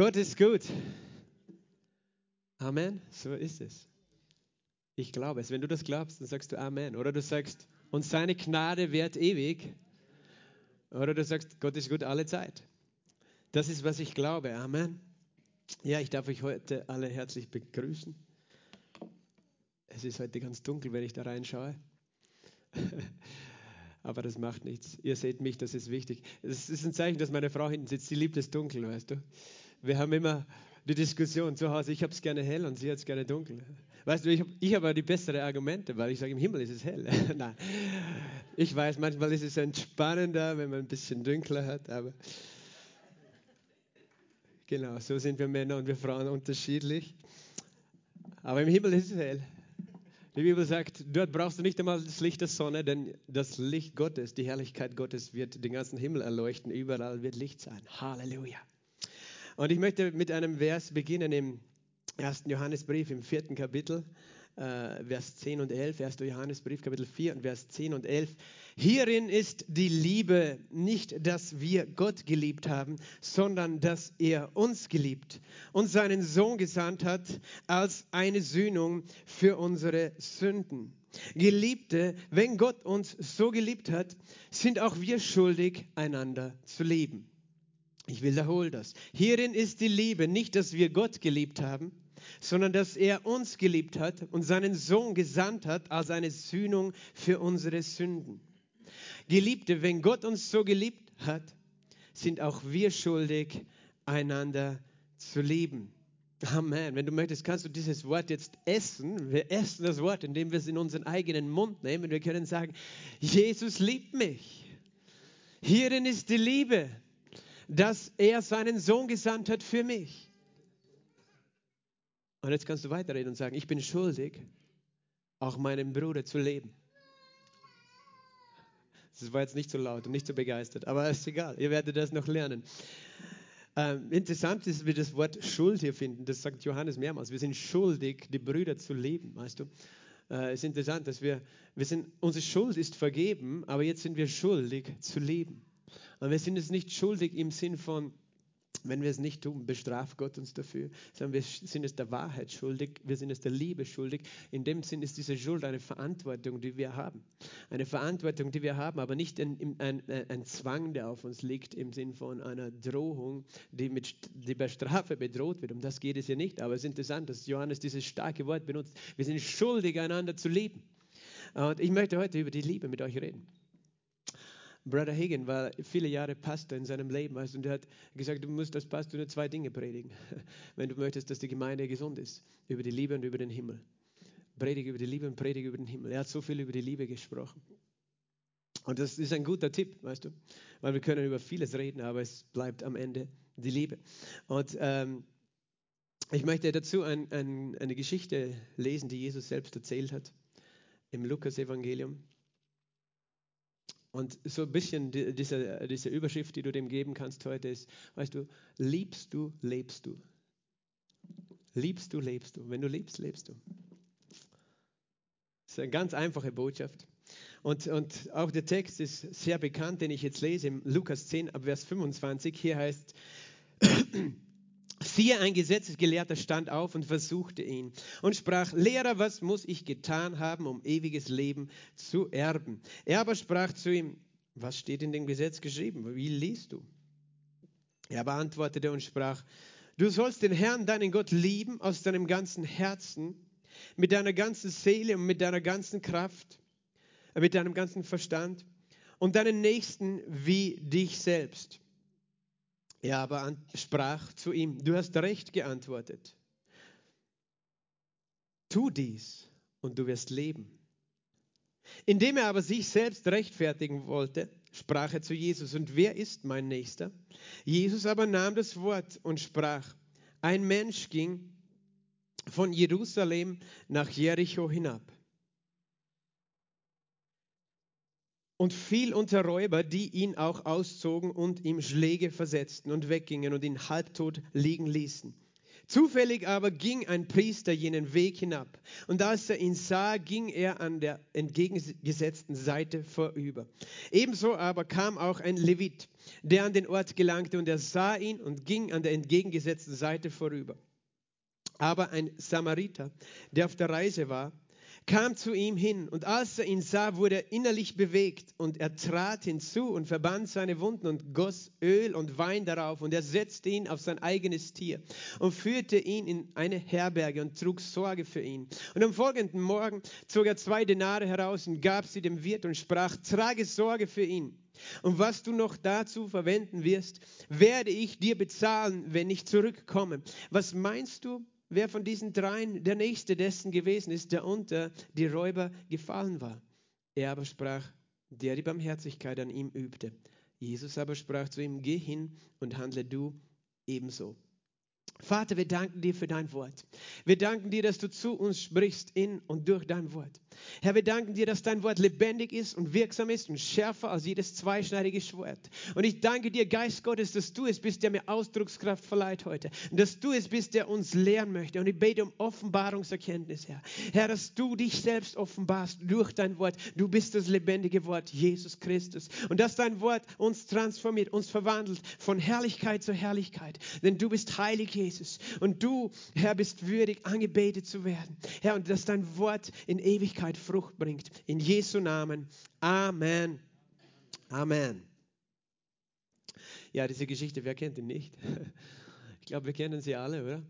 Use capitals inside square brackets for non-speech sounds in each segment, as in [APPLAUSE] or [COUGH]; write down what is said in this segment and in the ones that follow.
Gott ist gut. Amen. So ist es. Ich glaube es. Wenn du das glaubst, dann sagst du Amen. Oder du sagst, und seine Gnade währt ewig. Oder du sagst, Gott ist gut alle Zeit. Das ist, was ich glaube. Amen. Ja, ich darf euch heute alle herzlich begrüßen. Es ist heute ganz dunkel, wenn ich da reinschaue. [LAUGHS] Aber das macht nichts. Ihr seht mich, das ist wichtig. Es ist ein Zeichen, dass meine Frau hinten sitzt. Sie liebt es dunkel, weißt du. Wir haben immer die Diskussion zu Hause. Ich habe es gerne hell und sie hat es gerne dunkel. Weißt du, ich habe ich hab die besseren Argumente, weil ich sage, im Himmel ist es hell. [LAUGHS] Nein. Ich weiß, manchmal ist es entspannender, wenn man ein bisschen dunkler hat, aber genau, so sind wir Männer und wir Frauen unterschiedlich. Aber im Himmel ist es hell. Die Bibel sagt, dort brauchst du nicht einmal das Licht der Sonne, denn das Licht Gottes, die Herrlichkeit Gottes wird den ganzen Himmel erleuchten. Überall wird Licht sein. Halleluja. Und ich möchte mit einem Vers beginnen im ersten Johannesbrief im vierten Kapitel, äh, Vers 10 und 11. 1. Johannesbrief, Kapitel 4 und Vers 10 und 11. Hierin ist die Liebe nicht, dass wir Gott geliebt haben, sondern dass er uns geliebt und seinen Sohn gesandt hat als eine Sühnung für unsere Sünden. Geliebte, wenn Gott uns so geliebt hat, sind auch wir schuldig, einander zu lieben. Ich wiederhole das. Hierin ist die Liebe nicht, dass wir Gott geliebt haben, sondern dass er uns geliebt hat und seinen Sohn gesandt hat als eine Sühnung für unsere Sünden. Geliebte, wenn Gott uns so geliebt hat, sind auch wir schuldig, einander zu lieben. Amen. Wenn du möchtest, kannst du dieses Wort jetzt essen. Wir essen das Wort, indem wir es in unseren eigenen Mund nehmen. Wir können sagen, Jesus liebt mich. Hierin ist die Liebe dass er seinen Sohn gesandt hat für mich. Und jetzt kannst du weiterreden und sagen, ich bin schuldig, auch meinem Bruder zu leben. Das war jetzt nicht so laut und nicht so begeistert, aber ist egal, ihr werdet das noch lernen. Ähm, interessant ist, wie wir das Wort Schuld hier finden. Das sagt Johannes mehrmals. Wir sind schuldig, die Brüder zu leben, weißt du. Äh, es ist interessant, dass wir, wir sind, unsere Schuld ist vergeben, aber jetzt sind wir schuldig zu leben. Und wir sind es nicht schuldig im Sinn von, wenn wir es nicht tun, bestraft Gott uns dafür, sondern wir sind es der Wahrheit schuldig, wir sind es der Liebe schuldig. In dem Sinn ist diese Schuld eine Verantwortung, die wir haben. Eine Verantwortung, die wir haben, aber nicht ein, ein, ein Zwang, der auf uns liegt, im Sinn von einer Drohung, die, mit, die bei Strafe bedroht wird. Um das geht es ja nicht. Aber es ist interessant, dass Johannes dieses starke Wort benutzt. Wir sind schuldig, einander zu lieben. Und ich möchte heute über die Liebe mit euch reden. Brother Hagen war viele Jahre Pastor in seinem Leben weißt, und er hat gesagt, du musst als Pastor nur zwei Dinge predigen, [LAUGHS] wenn du möchtest, dass die Gemeinde gesund ist, über die Liebe und über den Himmel. Predige über die Liebe und predige über den Himmel. Er hat so viel über die Liebe gesprochen. Und das ist ein guter Tipp, weißt du, weil wir können über vieles reden, aber es bleibt am Ende die Liebe. Und ähm, ich möchte dazu ein, ein, eine Geschichte lesen, die Jesus selbst erzählt hat im Lukas-Evangelium. Und so ein bisschen die, diese, diese Überschrift, die du dem geben kannst heute, ist, weißt du, liebst du, lebst du. Liebst du, lebst du. Wenn du liebst, lebst du. Das ist eine ganz einfache Botschaft. Und, und auch der Text ist sehr bekannt, den ich jetzt lese, im Lukas 10, ab Vers 25. Hier heißt, Siehe, ein Gesetzesgelehrter stand auf und versuchte ihn und sprach, Lehrer, was muss ich getan haben, um ewiges Leben zu erben? Er aber sprach zu ihm, was steht in dem Gesetz geschrieben? Wie liest du? Er beantwortete und sprach, du sollst den Herrn, deinen Gott, lieben aus deinem ganzen Herzen, mit deiner ganzen Seele und mit deiner ganzen Kraft, mit deinem ganzen Verstand und deinen Nächsten wie dich selbst. Er aber sprach zu ihm, du hast recht geantwortet. Tu dies und du wirst leben. Indem er aber sich selbst rechtfertigen wollte, sprach er zu Jesus, und wer ist mein Nächster? Jesus aber nahm das Wort und sprach, ein Mensch ging von Jerusalem nach Jericho hinab und fiel unter Räuber, die ihn auch auszogen und ihm Schläge versetzten und weggingen und ihn halbtot liegen ließen. Zufällig aber ging ein Priester jenen Weg hinab, und als er ihn sah, ging er an der entgegengesetzten Seite vorüber. Ebenso aber kam auch ein Levit, der an den Ort gelangte, und er sah ihn und ging an der entgegengesetzten Seite vorüber. Aber ein Samariter, der auf der Reise war, kam zu ihm hin und als er ihn sah, wurde er innerlich bewegt und er trat hinzu und verband seine Wunden und goss Öl und Wein darauf und er setzte ihn auf sein eigenes Tier und führte ihn in eine Herberge und trug Sorge für ihn. Und am folgenden Morgen zog er zwei Denare heraus und gab sie dem Wirt und sprach, trage Sorge für ihn. Und was du noch dazu verwenden wirst, werde ich dir bezahlen, wenn ich zurückkomme. Was meinst du? Wer von diesen dreien der Nächste dessen gewesen ist, der unter die Räuber gefallen war. Er aber sprach, der die Barmherzigkeit an ihm übte. Jesus aber sprach zu ihm, geh hin und handle du ebenso. Vater, wir danken dir für dein Wort. Wir danken dir, dass du zu uns sprichst in und durch dein Wort. Herr, wir danken dir, dass dein Wort lebendig ist und wirksam ist und schärfer als jedes zweischneidige Schwert. Und ich danke dir, Geist Gottes, dass du es bist, der mir Ausdruckskraft verleiht heute. Und dass du es bist, der uns lehren möchte. Und ich bete um Offenbarungserkenntnis, Herr. Herr, dass du dich selbst offenbarst durch dein Wort. Du bist das lebendige Wort, Jesus Christus. Und dass dein Wort uns transformiert, uns verwandelt von Herrlichkeit zu Herrlichkeit. Denn du bist heilig, Jesus. Und du, Herr, bist würdig, angebetet zu werden. Herr, und dass dein Wort in Ewigkeit Frucht bringt. In Jesu Namen. Amen. Amen. Ja, diese Geschichte, wer kennt ihn nicht? [LAUGHS] Ich glaube, wir kennen sie alle, oder?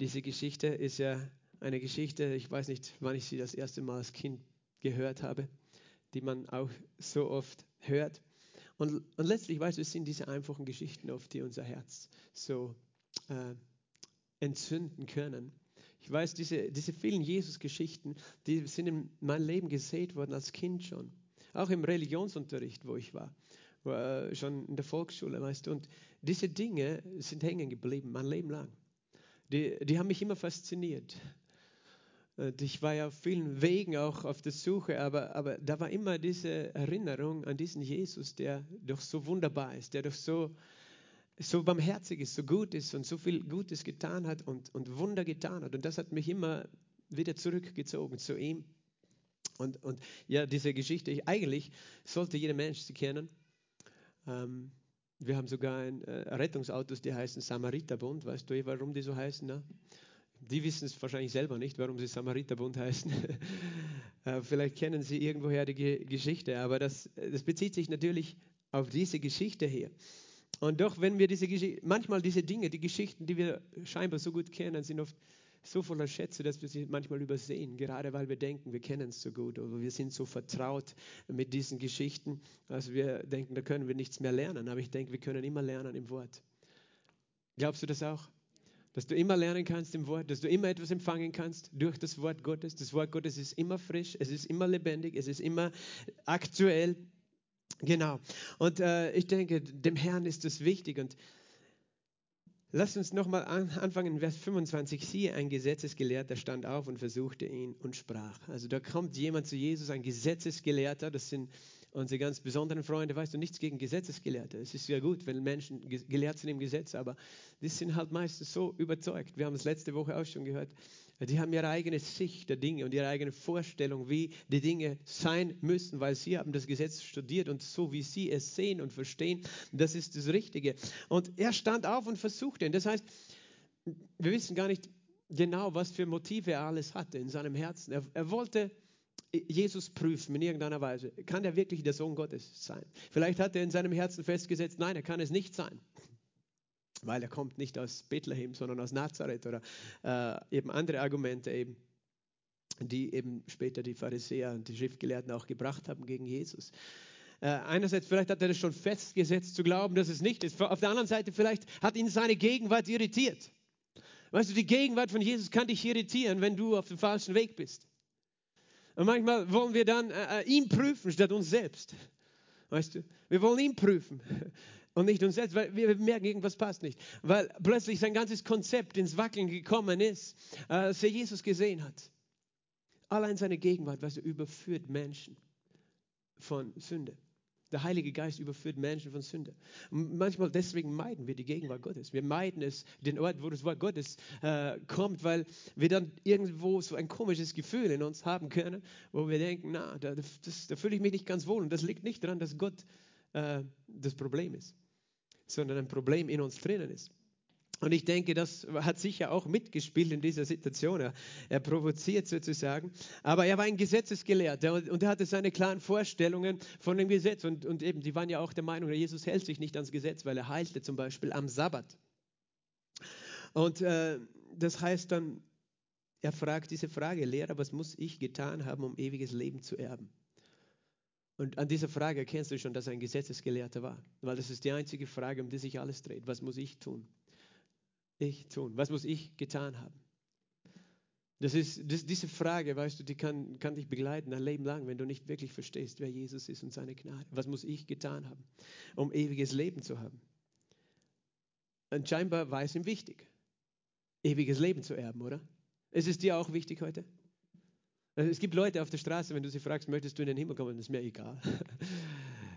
Diese Geschichte ist ja eine Geschichte, ich weiß nicht, wann ich sie das erste Mal als Kind gehört habe, die man auch so oft hört. Und, und letztlich, weißt du, es sind diese einfachen Geschichten oft, die unser Herz so äh, entzünden können. Ich weiß, diese, diese vielen Jesus-Geschichten, die sind in mein Leben gesät worden als Kind schon. Auch im Religionsunterricht, wo ich war. Wo, äh, schon in der Volksschule, weißt du. Und diese Dinge sind hängen geblieben, mein Leben lang. Die, die haben mich immer fasziniert. Und ich war ja auf vielen Wegen auch auf der Suche, aber, aber da war immer diese Erinnerung an diesen Jesus, der doch so wunderbar ist, der doch so so barmherzig ist, so gut ist und so viel Gutes getan hat und, und Wunder getan hat. Und das hat mich immer wieder zurückgezogen zu ihm. Und, und ja, diese Geschichte, ich, eigentlich sollte jeder Mensch sie kennen. Ähm, wir haben sogar ein, äh, Rettungsautos, die heißen Samariterbund. Weißt du, warum die so heißen? Ne? Die wissen es wahrscheinlich selber nicht, warum sie Samariterbund heißen. [LAUGHS] äh, vielleicht kennen sie irgendwoher die Ge Geschichte, aber das, das bezieht sich natürlich auf diese Geschichte hier. Und doch, wenn wir diese Geschichte, manchmal diese Dinge, die Geschichten, die wir scheinbar so gut kennen, sind oft so voller Schätze, dass wir sie manchmal übersehen, gerade weil wir denken, wir kennen es so gut oder wir sind so vertraut mit diesen Geschichten, also wir denken, da können wir nichts mehr lernen. Aber ich denke, wir können immer lernen im Wort. Glaubst du das auch? Dass du immer lernen kannst im Wort, dass du immer etwas empfangen kannst durch das Wort Gottes. Das Wort Gottes ist immer frisch, es ist immer lebendig, es ist immer aktuell. Genau. Und äh, ich denke, dem Herrn ist es wichtig. Und lass uns nochmal an, anfangen in Vers 25. Siehe, ein Gesetzesgelehrter stand auf und versuchte ihn und sprach. Also da kommt jemand zu Jesus, ein Gesetzesgelehrter, das sind unsere ganz besonderen Freunde, weißt du, nichts gegen Gesetzesgelehrte. Es ist ja gut, wenn Menschen gelehrt sind im Gesetz, aber die sind halt meistens so überzeugt. Wir haben es letzte Woche auch schon gehört. Die haben ihre eigene Sicht der Dinge und ihre eigene Vorstellung, wie die Dinge sein müssen, weil sie haben das Gesetz studiert und so wie sie es sehen und verstehen, das ist das Richtige. Und er stand auf und versuchte ihn. Das heißt, wir wissen gar nicht genau, was für Motive er alles hatte in seinem Herzen. Er, er wollte Jesus prüfen in irgendeiner Weise. Kann er wirklich der Sohn Gottes sein? Vielleicht hat er in seinem Herzen festgesetzt, nein, er kann es nicht sein. Weil er kommt nicht aus Bethlehem, sondern aus Nazareth oder äh, eben andere Argumente eben, die eben später die Pharisäer und die Schriftgelehrten auch gebracht haben gegen Jesus. Äh, einerseits, vielleicht hat er das schon festgesetzt zu glauben, dass es nicht ist. Auf der anderen Seite, vielleicht hat ihn seine Gegenwart irritiert. Weißt du, die Gegenwart von Jesus kann dich irritieren, wenn du auf dem falschen Weg bist. Und manchmal wollen wir dann äh, äh, ihn prüfen statt uns selbst. Weißt du, wir wollen ihn prüfen und nicht uns selbst, weil wir merken, irgendwas passt nicht. Weil plötzlich sein ganzes Konzept ins Wackeln gekommen ist, äh, als er Jesus gesehen hat. Allein seine Gegenwart, weißt du, überführt Menschen von Sünde. Der Heilige Geist überführt Menschen von Sünde. Manchmal deswegen meiden wir die Gegenwart Gottes. Wir meiden es, den Ort, wo das Wort Gottes äh, kommt, weil wir dann irgendwo so ein komisches Gefühl in uns haben können, wo wir denken, na, da, da fühle ich mich nicht ganz wohl. Und das liegt nicht daran, dass Gott äh, das Problem ist. Sondern ein Problem in uns drinnen ist. Und ich denke, das hat sicher auch mitgespielt in dieser Situation. Er, er provoziert sozusagen. Aber er war ein Gesetzesgelehrter und, und, er hatte seine klaren Vorstellungen von dem Gesetz. Und, und eben, die waren ja auch der Meinung, Jesus hält sich nicht ans Gesetz, weil er heilte zum Beispiel am Sabbat. Und äh, das heißt dann, er fragt diese Frage, Lehrer, was muss ich getan haben, um ewiges Leben zu erben? Und an dieser Frage erkennst du schon, dass er ein Gesetzesgelehrter war, weil das ist die einzige Frage, um die sich alles dreht. Was muss ich tun? Ich tun. Was muss ich getan haben? Das ist, das, diese Frage, weißt du, die kann, kann dich begleiten ein Leben lang, wenn du nicht wirklich verstehst, wer Jesus ist und seine Gnade. Was muss ich getan haben, um ewiges Leben zu haben? Und scheinbar war es ihm wichtig, ewiges Leben zu erben, oder? Ist es dir auch wichtig heute? Also es gibt Leute auf der Straße, wenn du sie fragst, möchtest du in den Himmel kommen, ist mir egal.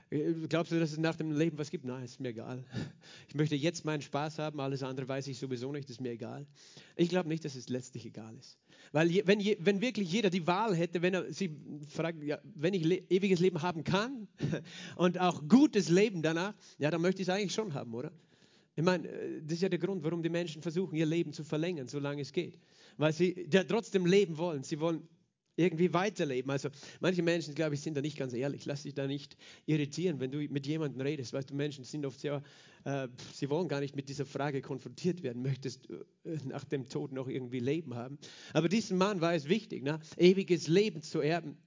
[LAUGHS] Glaubst du, dass es nach dem Leben was gibt? Nein, ist mir egal. Ich möchte jetzt meinen Spaß haben, alles andere weiß ich sowieso nicht, ist mir egal. Ich glaube nicht, dass es letztlich egal ist. Weil wenn, wenn wirklich jeder die Wahl hätte, wenn er sie fragt, ja, wenn ich le ewiges Leben haben kann [LAUGHS] und auch gutes Leben danach, ja, dann möchte ich es eigentlich schon haben, oder? Ich meine, äh, das ist ja der Grund, warum die Menschen versuchen, ihr Leben zu verlängern, solange es geht. Weil sie ja trotzdem leben wollen. Sie wollen irgendwie weiterleben. Also manche Menschen, glaube ich, sind da nicht ganz ehrlich. Lass dich da nicht irritieren, wenn du mit jemandem redest. Weißt du, Menschen sind oft sehr, äh, sie wollen gar nicht mit dieser Frage konfrontiert werden. Möchtest du äh, nach dem Tod noch irgendwie Leben haben? Aber diesem Mann war es wichtig, ne? ewiges Leben zu erben.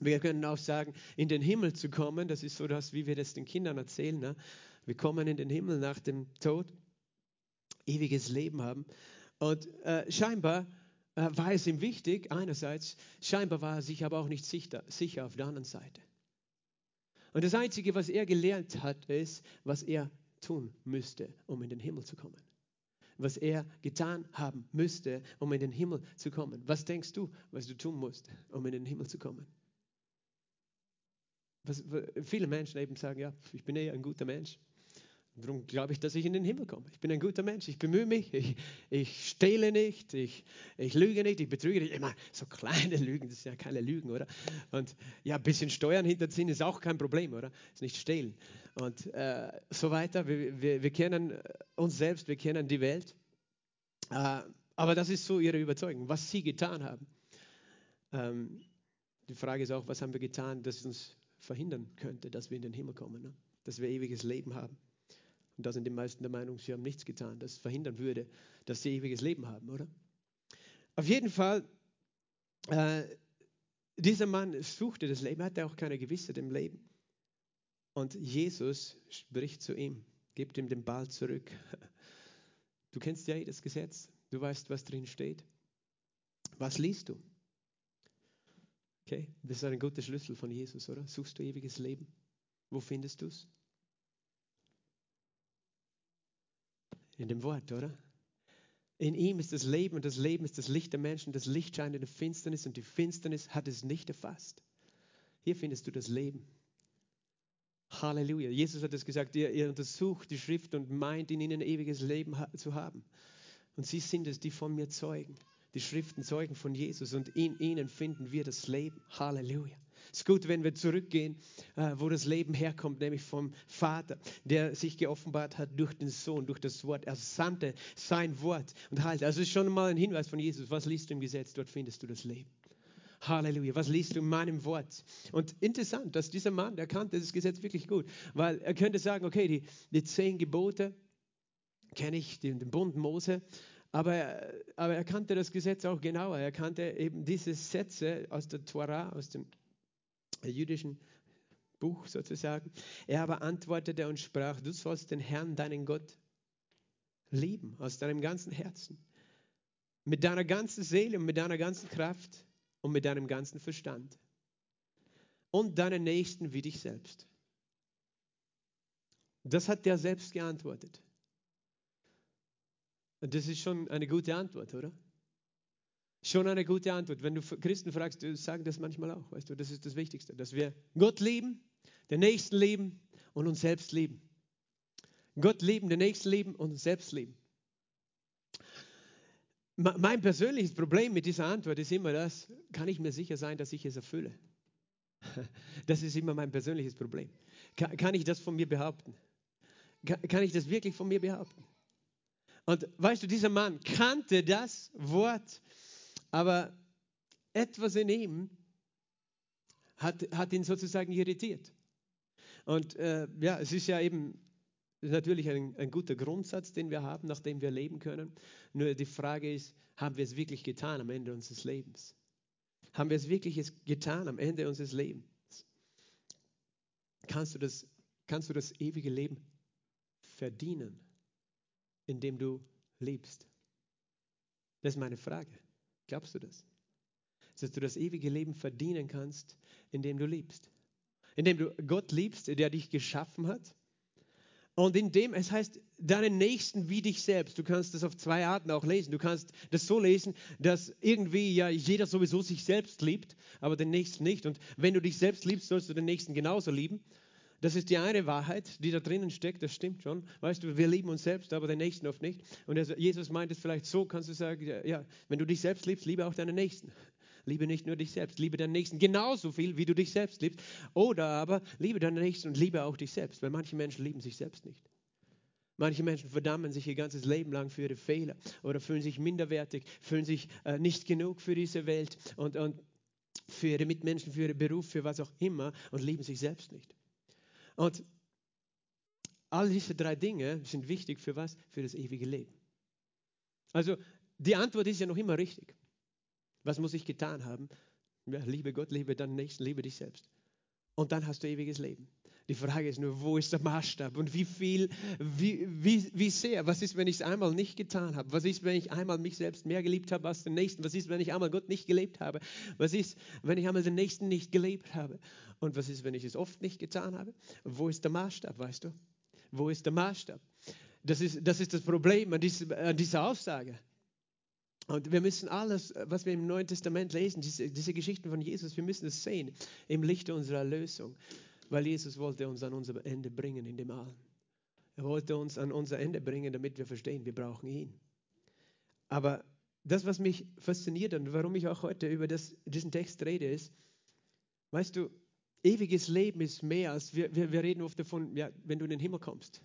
Wir können auch sagen, in den Himmel zu kommen. Das ist so das, wie wir das den Kindern erzählen. Ne? Wir kommen in den Himmel nach dem Tod. Ewiges Leben haben. Und äh, scheinbar war es ihm wichtig, einerseits, scheinbar war er sich aber auch nicht sicher, sicher auf der anderen Seite. Und das Einzige, was er gelernt hat, ist, was er tun müsste, um in den Himmel zu kommen. Was er getan haben müsste, um in den Himmel zu kommen. Was denkst du, was du tun musst, um in den Himmel zu kommen? Was, viele Menschen eben sagen, ja, ich bin eher ein guter Mensch. Darum glaube ich, dass ich in den Himmel komme. Ich bin ein guter Mensch, ich bemühe mich, ich, ich stehle nicht, ich, ich lüge nicht, ich betrüge nicht. Immer so kleine Lügen, das sind ja keine Lügen, oder? Und ja, ein bisschen Steuern hinterziehen ist auch kein Problem, oder? Ist nicht stehlen. Und äh, so weiter. Wir, wir, wir, kennen uns selbst, wir kennen die Welt. Äh, aber das ist so ihre Überzeugung, was sie getan haben. Ähm, die Frage ist auch, was haben wir getan, das uns verhindern könnte, dass wir in den Himmel kommen, ne? dass wir ewiges Leben haben. Und da sind die meisten der Meinung, sie haben nichts getan, das verhindern würde, dass sie ewiges Leben haben, oder? Auf jeden Fall, äh, dieser Mann suchte das Leben, hatte auch keine Gewissheit im Leben. Und Jesus spricht zu ihm, gibt ihm den Ball zurück. Du kennst ja das Gesetz, du weißt, was drin steht. Was liest du? Okay, das ist ein guter Schlüssel von Jesus, oder? Suchst du ewiges Leben? Wo findest du es? In dem Wort, oder? In ihm ist das Leben und das Leben ist das Licht der Menschen. Das Licht scheint in der Finsternis und die Finsternis hat es nicht erfasst. Hier findest du das Leben. Halleluja. Jesus hat es gesagt, ihr, ihr untersucht die Schrift und meint, in ihnen ewiges Leben ha zu haben. Und sie sind es, die von mir zeugen. Die Schriften zeugen von Jesus und in ihnen finden wir das Leben. Halleluja. Es ist gut, wenn wir zurückgehen, äh, wo das Leben herkommt, nämlich vom Vater, der sich geoffenbart hat durch den Sohn, durch das Wort. Er sandte sein Wort und halt. Also ist schon mal ein Hinweis von Jesus. Was liest du im Gesetz? Dort findest du das Leben. Halleluja. Was liest du in meinem Wort? Und interessant, dass dieser Mann, der kannte das Gesetz wirklich gut, weil er könnte sagen, okay, die, die zehn Gebote kenne ich, den, den Bund Mose, aber, aber er kannte das Gesetz auch genauer. Er kannte eben diese Sätze aus der Torah, aus dem jüdischen Buch sozusagen. Er aber antwortete und sprach, du sollst den Herrn, deinen Gott, lieben aus deinem ganzen Herzen, mit deiner ganzen Seele und mit deiner ganzen Kraft und mit deinem ganzen Verstand und deinen Nächsten wie dich selbst. Das hat der selbst geantwortet. Das ist schon eine gute Antwort, oder? Schon eine gute Antwort. Wenn du Christen fragst, sagen das manchmal auch. Weißt du, das ist das Wichtigste, dass wir Gott lieben, den Nächsten lieben und uns selbst lieben. Gott lieben, den Nächsten lieben und uns selbst lieben. Mein persönliches Problem mit dieser Antwort ist immer das, kann ich mir sicher sein, dass ich es erfülle? [LAUGHS] Das ist immer mein persönliches Problem. Kann ich das von mir behaupten? kann ich das wirklich von mir behaupten? Und weißt du, dieser Mann kannte das Wort, aber etwas in ihm hat, hat ihn sozusagen irritiert. Und äh, ja, es ist ja eben natürlich ein, ein guter Grundsatz, den wir haben, nach dem wir leben können. Nur die Frage ist, haben wir es wirklich getan am Ende unseres Lebens? Haben wir es wirklich getan am Ende unseres Lebens? Kannst du das, kannst du das ewige Leben verdienen, indem du lebst? Das ist meine Frage. Glaubst du das? Dass du das ewige Leben verdienen kannst, indem du liebst. Indem du Gott liebst, der dich geschaffen hat und in dem, es heißt, deinen Nächsten wie dich selbst. Du kannst das auf zwei Arten auch lesen. Du kannst das so lesen, dass irgendwie ja jeder sowieso sich selbst liebt, aber den Nächsten nicht. Und wenn du dich selbst liebst, sollst du den Nächsten genauso lieben. Das ist die eine Wahrheit, die da drinnen steckt, das stimmt schon. Weißt du, wir lieben uns selbst, aber den Nächsten oft nicht. Und Jesus meint es vielleicht so, kannst du sagen, ja, wenn du dich selbst liebst, liebe auch deinen Nächsten. Liebe nicht nur dich selbst, liebe deinen Nächsten genauso viel, wie du dich selbst liebst. Oder aber liebe deinen Nächsten und liebe auch dich selbst, weil manche Menschen lieben sich selbst nicht. Manche Menschen verdammen sich ihr ganzes Leben lang für ihre Fehler oder fühlen sich minderwertig, fühlen sich äh, nicht genug für diese Welt und, und für ihre Mitmenschen, für ihren Beruf, für was auch immer und lieben sich selbst nicht. Und all diese drei Dinge sind wichtig für was? Für das ewige Leben. Also die Antwort ist ja noch immer richtig. Was muss ich getan haben? Ja, liebe Gott, liebe deinen Nächsten, liebe dich selbst. Und dann hast du ewiges Leben. Die Frage ist nur, wo ist der Maßstab und wie viel, wie, wie, wie sehr? Was ist, wenn ich es einmal nicht getan habe? Was ist, wenn ich einmal mich selbst mehr geliebt habe als den Nächsten? Was ist, wenn ich einmal Gott nicht gelebt habe? Was ist, wenn ich einmal den Nächsten nicht gelebt habe? Und was ist, wenn ich es oft nicht getan habe? Wo ist der Maßstab, weißt du? Wo ist der Maßstab? Das ist das, ist das Problem an, diese, an dieser Aussage. Und wir müssen alles, was wir im Neuen Testament lesen, diese, diese Geschichten von Jesus, wir müssen es sehen im Lichte unserer Erlösung. Weil Jesus wollte uns an unser Ende bringen in dem Allen. Er wollte uns an unser Ende bringen, damit wir verstehen, wir brauchen ihn. Aber das, was mich fasziniert und warum ich auch heute über das, diesen Text rede, ist, weißt du, ewiges Leben ist mehr als, wir, wir, wir reden oft davon, ja, wenn du in den Himmel kommst,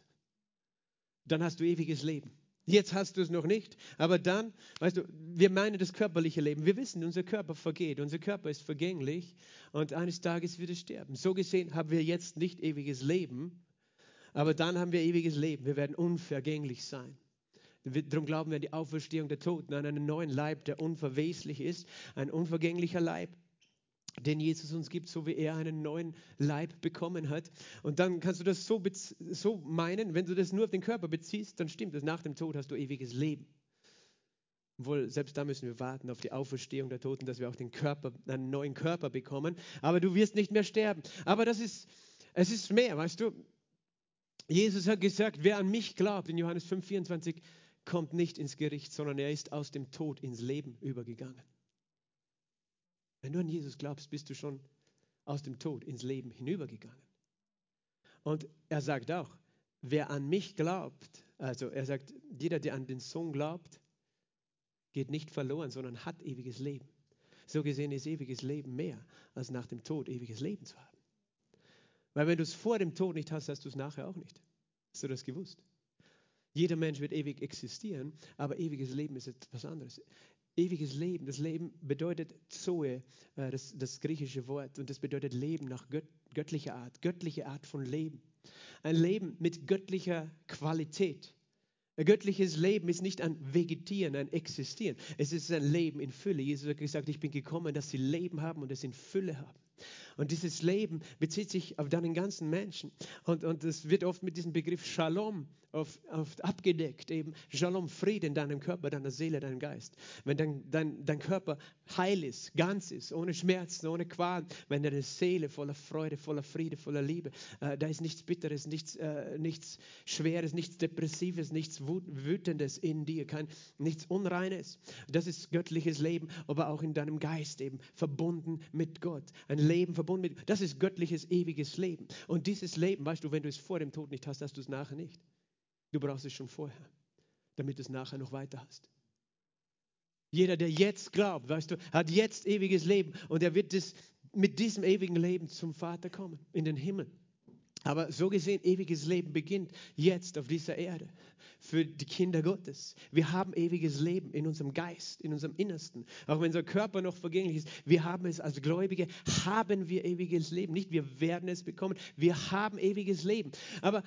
dann hast du ewiges Leben. Jetzt hast du es noch nicht, aber dann, weißt du, wir meinen das körperliche Leben. Wir wissen, unser Körper vergeht, unser Körper ist vergänglich und eines Tages wird es sterben. So gesehen haben wir jetzt nicht ewiges Leben, aber dann haben wir ewiges Leben. Wir werden unvergänglich sein. Darum glauben wir an die Auferstehung der Toten, an einen neuen Leib, der unverweslich ist, ein unvergänglicher Leib den Jesus uns gibt, so wie er einen neuen Leib bekommen hat. Und dann kannst du das so, so meinen, wenn du das nur auf den Körper beziehst, dann stimmt es, nach dem Tod hast du ewiges Leben. Obwohl, selbst da müssen wir warten auf die Auferstehung der Toten, dass wir auch den Körper, einen neuen Körper bekommen. Aber du wirst nicht mehr sterben. Aber das ist, es ist mehr, weißt du. Jesus hat gesagt, wer an mich glaubt, in Johannes 5,24, kommt nicht ins Gericht, sondern er ist aus dem Tod ins Leben übergegangen. Wenn du an Jesus glaubst, bist du schon aus dem Tod ins Leben hinübergegangen. Und er sagt auch, wer an mich glaubt, also er sagt, jeder, der an den Sohn glaubt, geht nicht verloren, sondern hat ewiges Leben. So gesehen ist ewiges Leben mehr, als nach dem Tod ewiges Leben zu haben. Weil wenn du es vor dem Tod nicht hast, hast du es nachher auch nicht. Hast du das gewusst? Jeder Mensch wird ewig existieren, aber ewiges Leben ist etwas anderes ewiges Leben. Das Leben bedeutet Zoe, äh, das, das griechische Wort, und das bedeutet Leben nach gött, göttlicher Art, göttliche Art von Leben. Ein Leben mit göttlicher Qualität. Ein göttliches Leben ist nicht ein Vegetieren, ein Existieren. Es ist ein Leben in Fülle. Jesus hat gesagt, ich bin gekommen, dass sie Leben haben und es in Fülle haben. Und dieses Leben bezieht sich auf deinen ganzen Menschen. Und, und es wird oft mit diesem Begriff Shalom oft, oft abgedeckt. Eben Shalom, Frieden in deinem Körper, deiner Seele, deinem Geist. Wenn dein, dein, dein Körper heil ist, ganz ist, ohne Schmerzen, ohne Qualen, wenn deine Seele voller Freude, voller Friede, voller Liebe, äh, da ist nichts Bitteres, nichts, äh, nichts Schweres, nichts Depressives, nichts Wütendes in dir, kein, nichts Unreines. Das ist göttliches Leben, aber auch in deinem Geist eben verbunden mit Gott. Ein Leben verbunden mit Gott. Das ist göttliches, ewiges Leben. Und dieses Leben, weißt du, wenn du es vor dem Tod nicht hast, hast du es nachher nicht. Du brauchst es schon vorher, damit du es nachher noch weiter hast. Jeder, der jetzt glaubt, weißt du, hat jetzt ewiges Leben und er wird das, mit diesem ewigen Leben zum Vater kommen, in den Himmel. Aber so gesehen, ewiges Leben beginnt jetzt auf dieser Erde für die Kinder Gottes. Wir haben ewiges Leben in unserem Geist, in unserem Innersten. Auch wenn unser Körper noch vergänglich ist, wir haben es als Gläubige, haben wir ewiges Leben. Nicht wir werden es bekommen, wir haben ewiges Leben. Aber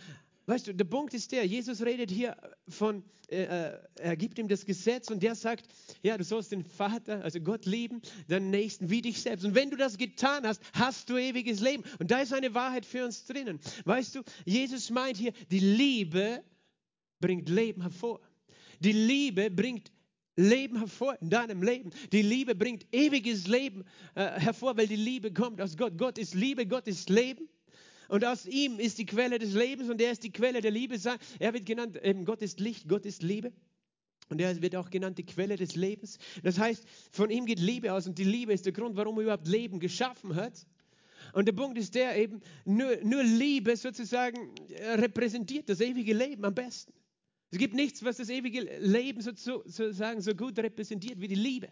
Weißt du, der Punkt ist der, Jesus redet hier von, äh, äh, er gibt ihm das Gesetz und der sagt, ja, du sollst den Vater, also Gott lieben, deinen Nächsten wie dich selbst. Und wenn du das getan hast, hast du ewiges Leben. Und da ist eine Wahrheit für uns drinnen. Weißt du, Jesus meint hier, die Liebe bringt Leben hervor. Die Liebe bringt Leben hervor in deinem Leben. Die Liebe bringt ewiges Leben äh, hervor, weil die Liebe kommt aus Gott. Gott ist Liebe, Gott ist Leben. Und aus ihm ist die Quelle des Lebens und er ist die Quelle der Liebe. Er wird genannt, eben Gott ist Licht, Gott ist Liebe. Und er wird auch genannt die Quelle des Lebens. Das heißt, von ihm geht Liebe aus und die Liebe ist der Grund, warum er überhaupt Leben geschaffen hat. Und der Punkt ist der eben, nur, nur Liebe sozusagen repräsentiert das ewige Leben am besten. Es gibt nichts, was das ewige Leben sozusagen so gut repräsentiert wie die Liebe.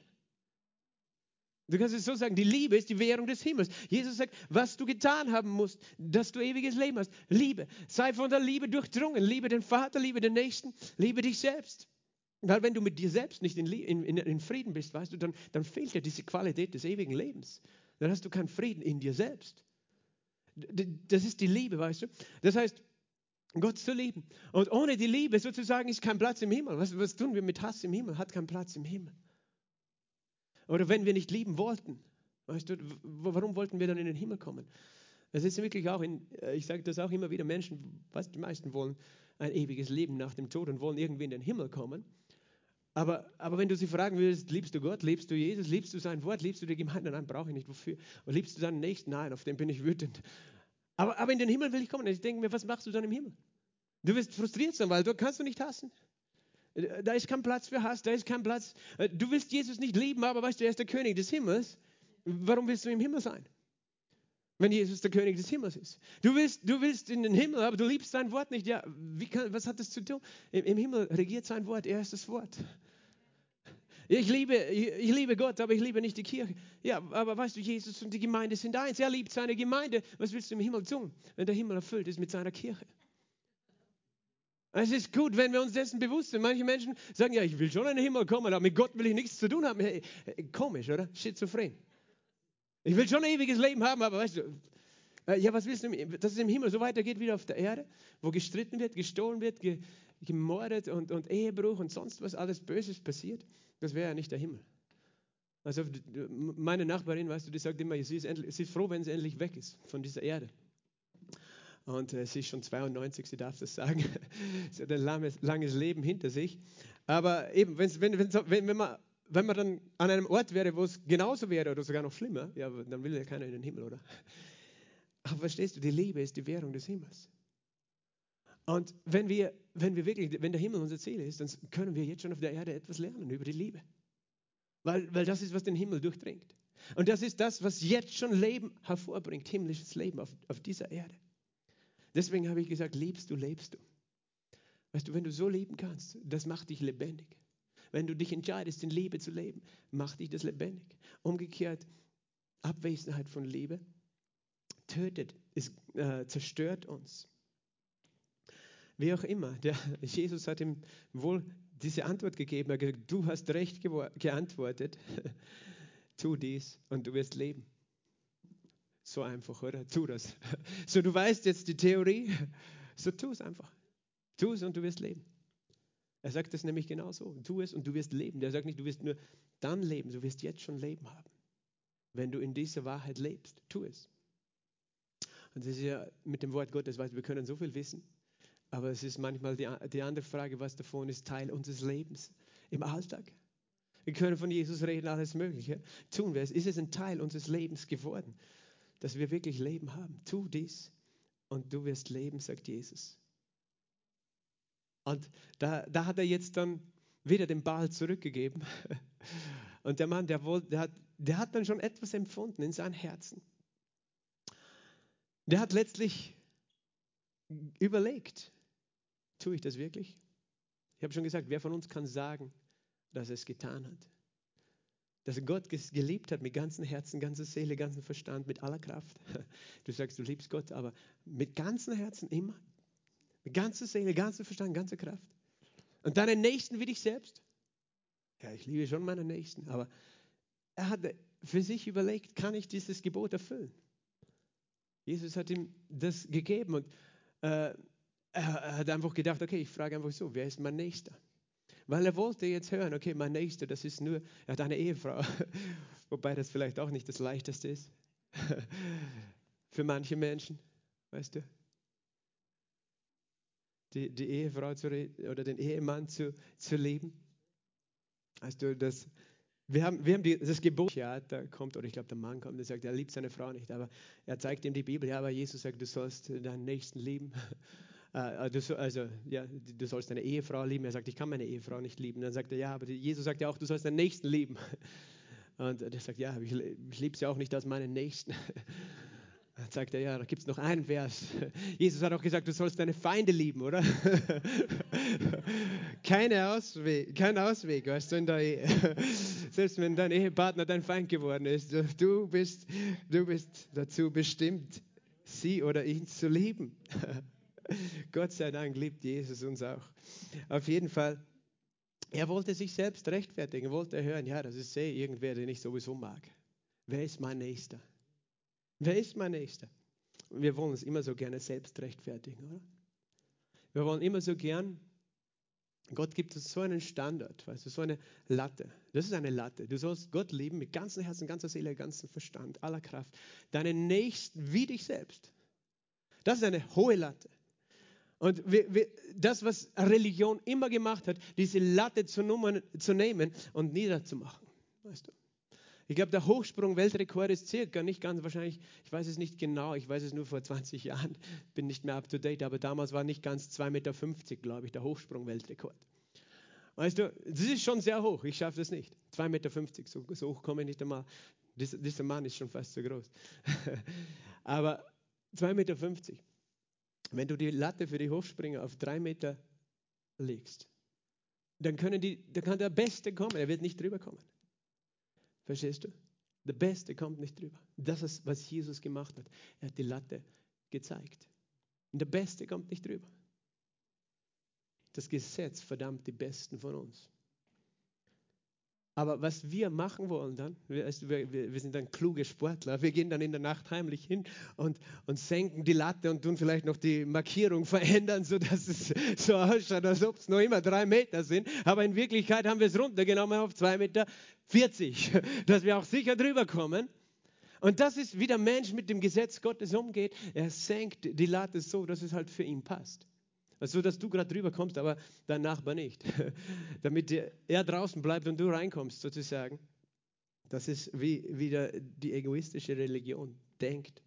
Du kannst es so sagen, die Liebe ist die Währung des Himmels. Jesus sagt, was du getan haben musst, dass du ewiges Leben hast. Liebe. Sei von der Liebe durchdrungen. Liebe den Vater, liebe den Nächsten, liebe dich selbst. Weil wenn du mit dir selbst nicht in, in, in Frieden bist, weißt du, dann, dann fehlt dir diese Qualität des ewigen Lebens. Dann hast du keinen Frieden in dir selbst. Das ist die Liebe, weißt du. Das heißt, Gott zu lieben. Und ohne die Liebe sozusagen ist kein Platz im Himmel. Was, was tun wir mit Hass im Himmel? Hat keinen Platz im Himmel. Oder wenn wir nicht lieben wollten, weißt du, warum wollten wir dann in den Himmel kommen? Es ist wirklich auch, in, äh, ich sage das auch immer wieder, Menschen, was die meisten wollen, ein ewiges Leben nach dem Tod und wollen irgendwie in den Himmel kommen. Aber, aber wenn du sie fragen würdest, liebst du Gott, liebst du Jesus, liebst du sein Wort, liebst du die Gemeinde, nein, brauche ich nicht, wofür? Und liebst du deinen Nächsten? Nein, auf den bin ich wütend. Aber, aber in den Himmel will ich kommen. Ich denke mir, was machst du dann im Himmel? Du wirst frustriert sein, weil du kannst du nicht hassen. Da ist kein Platz für Hass, da ist kein Platz. Du willst Jesus nicht lieben, aber weißt du, er ist der König des Himmels. Warum willst du im Himmel sein? Wenn Jesus der König des Himmels ist. Du willst, du willst in den Himmel, aber du liebst sein Wort nicht. Ja, kann, was hat das zu tun? Im, Im, Himmel regiert sein Wort, er ist das Wort. Ich liebe, ich liebe Gott, aber ich liebe nicht die Kirche. Ja, aber weißt du, Jesus und die Gemeinde sind eins. Er liebt seine Gemeinde. Was willst du im Himmel tun, wenn der Himmel erfüllt ist mit seiner Kirche? Es ist gut, wenn wir uns dessen bewusst sind. Manche Menschen sagen, ja, ich will schon in den Himmel kommen, aber mit Gott will ich nichts zu tun haben. Hey, komisch, oder? Schizophren. Ich will schon ein ewiges Leben haben, aber weißt du, äh, ja, was willst du, dass es im Himmel so weitergeht wie auf der Erde, wo gestritten wird, gestohlen wird, ge, gemordet und, und Ehebruch und sonst was alles Böses passiert? Das wäre ja nicht der Himmel. Also meine Nachbarin, weißt du, die sagt immer, sie ist, endlich, sie ist froh, wenn sie endlich weg ist von dieser Erde. Und äh, sie ist schon 92, sie darf das sagen. [LAUGHS] sie hat ein langes, langes Leben hinter sich. Aber eben, wenn, wenn, wenn, wenn, man, wenn man dann an einem Ort wäre, wo es genauso wäre oder sogar noch schlimmer, ja, dann will ja keiner in den Himmel, oder? Aber verstehst du, die Liebe ist die Währung des Himmels. Und wenn wir, wenn wir wirklich, wenn der Himmel unser Ziel ist, dann können wir jetzt schon auf der Erde etwas lernen über die Liebe. Weil, weil das ist, was den Himmel durchdringt. Und das ist das, was jetzt schon Leben hervorbringt, himmlisches Leben auf, auf dieser Erde. Deswegen habe ich gesagt, liebst du, lebst du. Weißt du, wenn du so leben kannst, das macht dich lebendig. Wenn du dich entscheidest, in Liebe zu leben, macht dich das lebendig. Umgekehrt, Abwesenheit von Liebe tötet, es äh, zerstört uns. Wie auch immer, der, [LAUGHS] Jesus hat ihm wohl diese Antwort gegeben. Er hat gesagt, du hast recht geantwortet, [LAUGHS] tu dies und du wirst leben. So einfach, oder? Tu das. [LAUGHS] So, du weißt jetzt die Theorie, so tu es einfach. Tu es und du wirst leben. Er sagt das nämlich genauso. Tu es und du wirst leben. Der sagt nicht, du wirst nur dann leben, du wirst jetzt schon Leben haben. Wenn du in dieser Wahrheit lebst, tu es. Und das ist ja mit dem Wort Gottes, weißt, wir können so viel wissen, aber es ist manchmal die, die andere Frage, was davon ist Teil unseres Lebens im Alltag. Wir können von Jesus reden, alles Mögliche. Tun wir es. Ist es ein Teil unseres Lebens geworden? dass wir wirklich Leben haben. Tu dies und du wirst leben, sagt Jesus. Und da, da hat er jetzt dann wieder den Ball zurückgegeben. [LAUGHS] Und der Mann, der, wollte, der, hat, der hat dann schon etwas empfunden in seinem Herzen. Der hat letztlich überlegt, tue ich das wirklich? Ich habe schon gesagt, wer von uns kann sagen, dass er es getan hat? dass Gott geliebt hat mit ganzem Herzen, ganzer Seele, ganzem Verstand, mit aller Kraft. [LAUGHS] Du sagst, du liebst Gott, aber mit ganzem Herzen immer, mit ganzer Seele, ganzem Verstand, ganzer Kraft. Und deinen Nächsten wie dich selbst. Ja, ich liebe schon meinen Nächsten, aber er hat für sich überlegt, kann ich dieses Gebot erfüllen? Jesus hat ihm das gegeben und äh, er hat einfach gedacht, okay, ich frage einfach so, wer ist mein Nächster? Weil er wollte jetzt hören, okay, mein Nächster, das ist nur, er hat eine Ehefrau, [LAUGHS] wobei das vielleicht auch nicht das Leichteste ist [LAUGHS] für manche Menschen, weißt du. Die, die Ehefrau zu oder den Ehemann zu, zu lieben. Du, das, wir haben, wir haben die, das Gebot, ja, da kommt, oder ich glaube, der Mann kommt, der sagt, er liebt seine Frau nicht, aber er zeigt ihm die Bibel, ja, aber Jesus sagt, du sollst deinen Nächsten lieben. [LAUGHS] Äh, äh, also, ja, du sollst deine Ehefrau lieben. Er sagt, ich kann meine Ehefrau nicht lieben. Dann sagt er, ja, aber Jesus sagt ja auch, du sollst deinen Nächsten lieben. [LAUGHS] Und er sagt, ja, ich, ich liebe sie auch nicht als meinen Nächsten. [LAUGHS] Dann sagt er, ja, da gibt es noch einen Vers. [LAUGHS] Jesus hat auch gesagt, du sollst deine Feinde lieben, oder? [LAUGHS] Keine Ausweg, kein Ausweg, weißt du, der. [LAUGHS] Selbst wenn dein Ehepartner dein Feind geworden ist, du bist, du bist dazu bestimmt, sie oder ihn zu lieben. Gott sei Dank liebt Jesus uns auch. Auf jeden Fall, er wollte sich selbst rechtfertigen, wollte hören, ja, das ist eh irgendwer, den ich sowieso mag. Wer ist mein Nächster? Wer ist mein Nächster? wir wollen uns immer so gerne selbst rechtfertigen, oder? Wir wollen immer so gern, Gott gibt uns so einen Standard, weißt du, so eine Latte. Das ist eine Latte. Du sollst Gott lieben mit ganzem Herzen, ganzer Seele, ganzem Verstand, aller Kraft. Deinen Nächsten wie dich selbst. Das ist eine hohe Latte. Und wir, wir, das, was Religion immer gemacht hat, diese Latte zu, Nummern, zu nehmen und niederzumachen. Weißt du? Ich glaube, der Hochsprung-Weltrekord ist circa, nicht ganz wahrscheinlich, ich weiß es nicht genau, ich weiß es nur vor 20 Jahren, [LAUGHS] bin nicht mehr up to date, aber damals war nicht ganz 2,50 Meter, glaube ich, der Hochsprung-Weltrekord. Weißt du, das ist schon sehr hoch, ich schaffe das nicht. 2,50 Meter, so, so hoch komme ich nicht einmal. Dies, dieser Mann ist schon fast so groß. [LAUGHS] aber 2,50 Meter. Wenn du die Latte für die Hochspringer auf drei Meter legst, dann, können die, dann kann der Beste kommen, er wird nicht drüber kommen. Verstehst du? Der Beste kommt nicht drüber. Das ist, was Jesus gemacht hat. Er hat die Latte gezeigt. Und der Beste kommt nicht drüber. Das Gesetz verdammt die Besten von uns. Aber was wir machen wollen dann, wir, wir, wir, sind dann kluge Sportler, wir gehen dann in der Nacht heimlich hin und, und senken die Latte und tun vielleicht noch die Markierung verändern, sodass es so ausschaut, als ob es noch immer drei Meter sind. Aber in Wirklichkeit haben wir es runtergenommen auf zwei Meter 40, dass wir auch sicher drüber kommen. Und das ist, wie der Mensch mit dem Gesetz Gottes umgeht. Er senkt die Latte so, dass es halt für ihn passt. Also, dass du gerade drüber kommst, aber dein Nachbar nicht. [LAUGHS] Damit er draußen bleibt und du reinkommst, sozusagen. Das ist wie, wie der, die egoistische Religion denkt.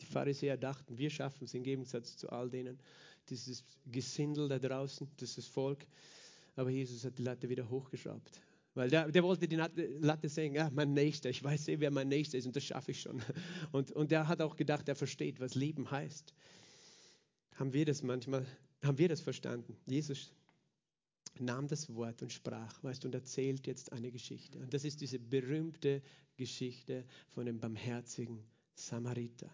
Die Pharisäer dachten, wir schaffen es im Gegensatz zu all denen. Dieses Gesindel da draußen, dieses Volk. Aber Jesus hat die Latte wieder hochgeschraubt. Weil der, der wollte die Latte sehen, ja, mein Nächster, ich weiß eh, wer mein Nächster ist und das schaffe ich schon. Und, und der hat auch gedacht, er versteht, was Leben heißt. Haben wir das manchmal haben wir das verstanden. Jesus nahm das Wort und sprach, weißt du, und erzählt jetzt eine Geschichte. Und das ist diese berühmte Geschichte von dem barmherzigen Samariter.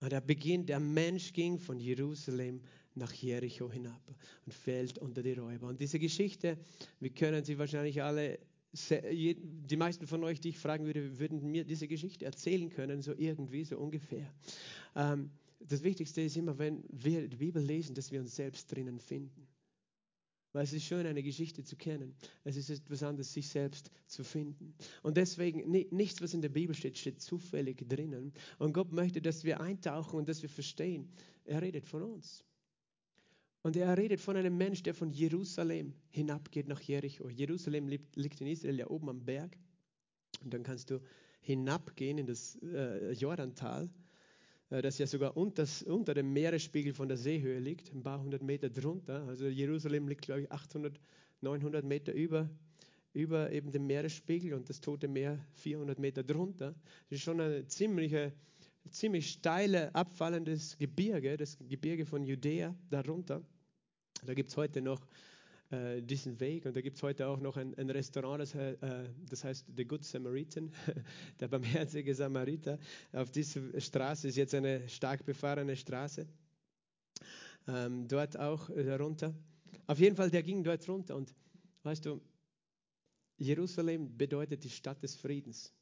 Und er beginnt, der Mensch ging von Jerusalem nach Jericho hinab und fällt unter die Räuber. Und diese Geschichte, wir können sie wahrscheinlich alle, die meisten von euch, die ich fragen würde, würden mir diese Geschichte erzählen können, so irgendwie, so ungefähr. Ähm, das Wichtigste ist immer, wenn wir die Bibel lesen, dass wir uns selbst drinnen finden. Weil es ist schön, eine Geschichte zu kennen. Es ist etwas anderes, sich selbst zu finden. Und deswegen, nichts, was in der Bibel steht, steht zufällig drinnen. Und Gott möchte, dass wir eintauchen und dass wir verstehen, er redet von uns. Und er redet von einem Mensch, der von Jerusalem hinabgeht nach Jericho. Jerusalem liegt in Israel ja oben am Berg. Und dann kannst du hinabgehen in das äh, Jordantal das ja sogar unter, unter dem Meeresspiegel von der Seehöhe liegt, ein paar hundert Meter drunter. Also Jerusalem liegt, glaube ich, 800, 900 Meter über, über eben dem Meeresspiegel und das Tote Meer 400 Meter drunter. Das ist schon ein ziemliche, ziemlich steile, abfallendes Gebirge, das Gebirge von Judäa darunter. Da gibt es heute noch äh, diesen Weg. Und da gibt es heute auch noch ein, ein Restaurant, das, äh, das, heißt The Good Samaritan, [LAUGHS] der barmherzige Samariter. Auf dieser Straße ist jetzt eine stark befahrene Straße. Ähm, dort auch äh, runter. Auf jeden Fall, der ging dort runter. Und weißt du, Jerusalem bedeutet die Stadt des Friedens.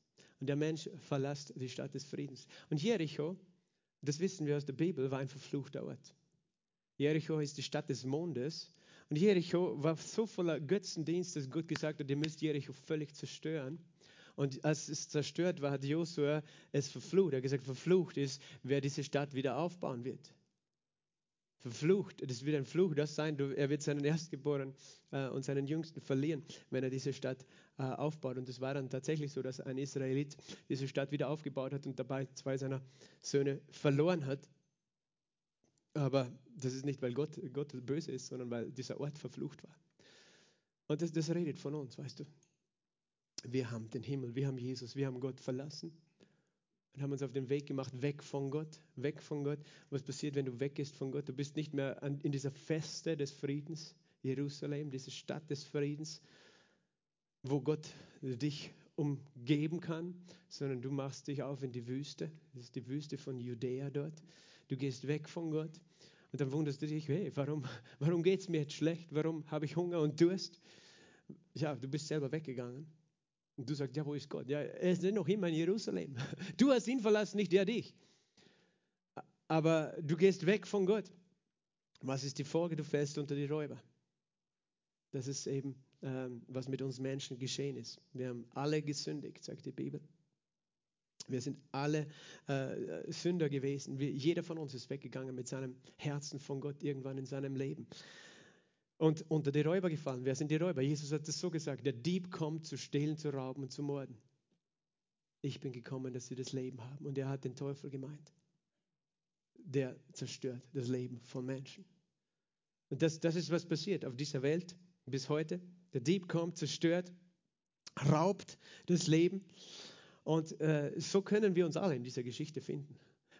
Und der Mensch verlässt die Stadt des Friedens. Und Jericho, das wissen wir aus der Bibel, war ein verfluchter Ort. Jericho ist die Stadt des Mondes. Und Jericho war so voller Götzendienst, dass Gott gesagt hat, ihr müsst Jericho völlig zerstören. Und als es zerstört war, hat Josua es verflucht. Er hat gesagt, verflucht ist, wer diese Stadt wieder aufbauen wird verflucht. Das wird ein Fluch, das sein. Er wird seinen Erstgeborenen äh, und seinen Jüngsten verlieren, wenn er diese Stadt äh, aufbaut. Und es war dann tatsächlich so, dass ein Israelit diese Stadt wieder aufgebaut hat und dabei zwei seiner Söhne verloren hat. Aber das ist nicht, weil Gott, Gott böse ist, sondern weil dieser Ort verflucht war. Und das, das redet von uns, weißt du. Wir haben den Himmel, wir haben Jesus, wir haben Gott verlassen und haben uns auf den Weg gemacht, weg von Gott, weg von Gott. Was passiert, wenn du weggehst von Gott? Du bist nicht mehr in dieser Feste des Friedens, Jerusalem, diese Stadt des Friedens, wo Gott dich umgeben kann, sondern du machst dich auf in die Wüste. Das ist die Wüste von Judäa dort. Du gehst weg von Gott und dann wunderst du dich, hey, warum, [LAUGHS] warum geht es mir jetzt schlecht? Warum habe ich Hunger und Durst? Ja, du bist selber weggegangen. Und du sagst, ja, wo ist Gott? Ja, er ist noch immer in Jerusalem. [LAUGHS] Du hast ihn verlassen, nicht er dich. Aber du gehst weg von Gott. Was ist die Folge? Du fällst unter die Räuber. Das ist eben, ähm, was mit uns Menschen geschehen ist. Wir haben alle gesündigt, sagt die Bibel. Wir sind alle äh, Sünder gewesen. Wir, jeder von uns ist weggegangen mit seinem Herzen von Gott irgendwann in seinem Leben und unter die Räuber gefallen. Wer sind die Räuber? Jesus hat es so gesagt, der Dieb kommt zu stehlen, zu rauben und zu morden. Ich bin gekommen, dass sie das Leben haben. Und er hat den Teufel gemeint. Der zerstört das Leben von Menschen. Und das, das ist, was passiert auf dieser Welt bis heute. Der Dieb kommt, zerstört, raubt das Leben. Und äh, so können wir uns alle in dieser Geschichte finden.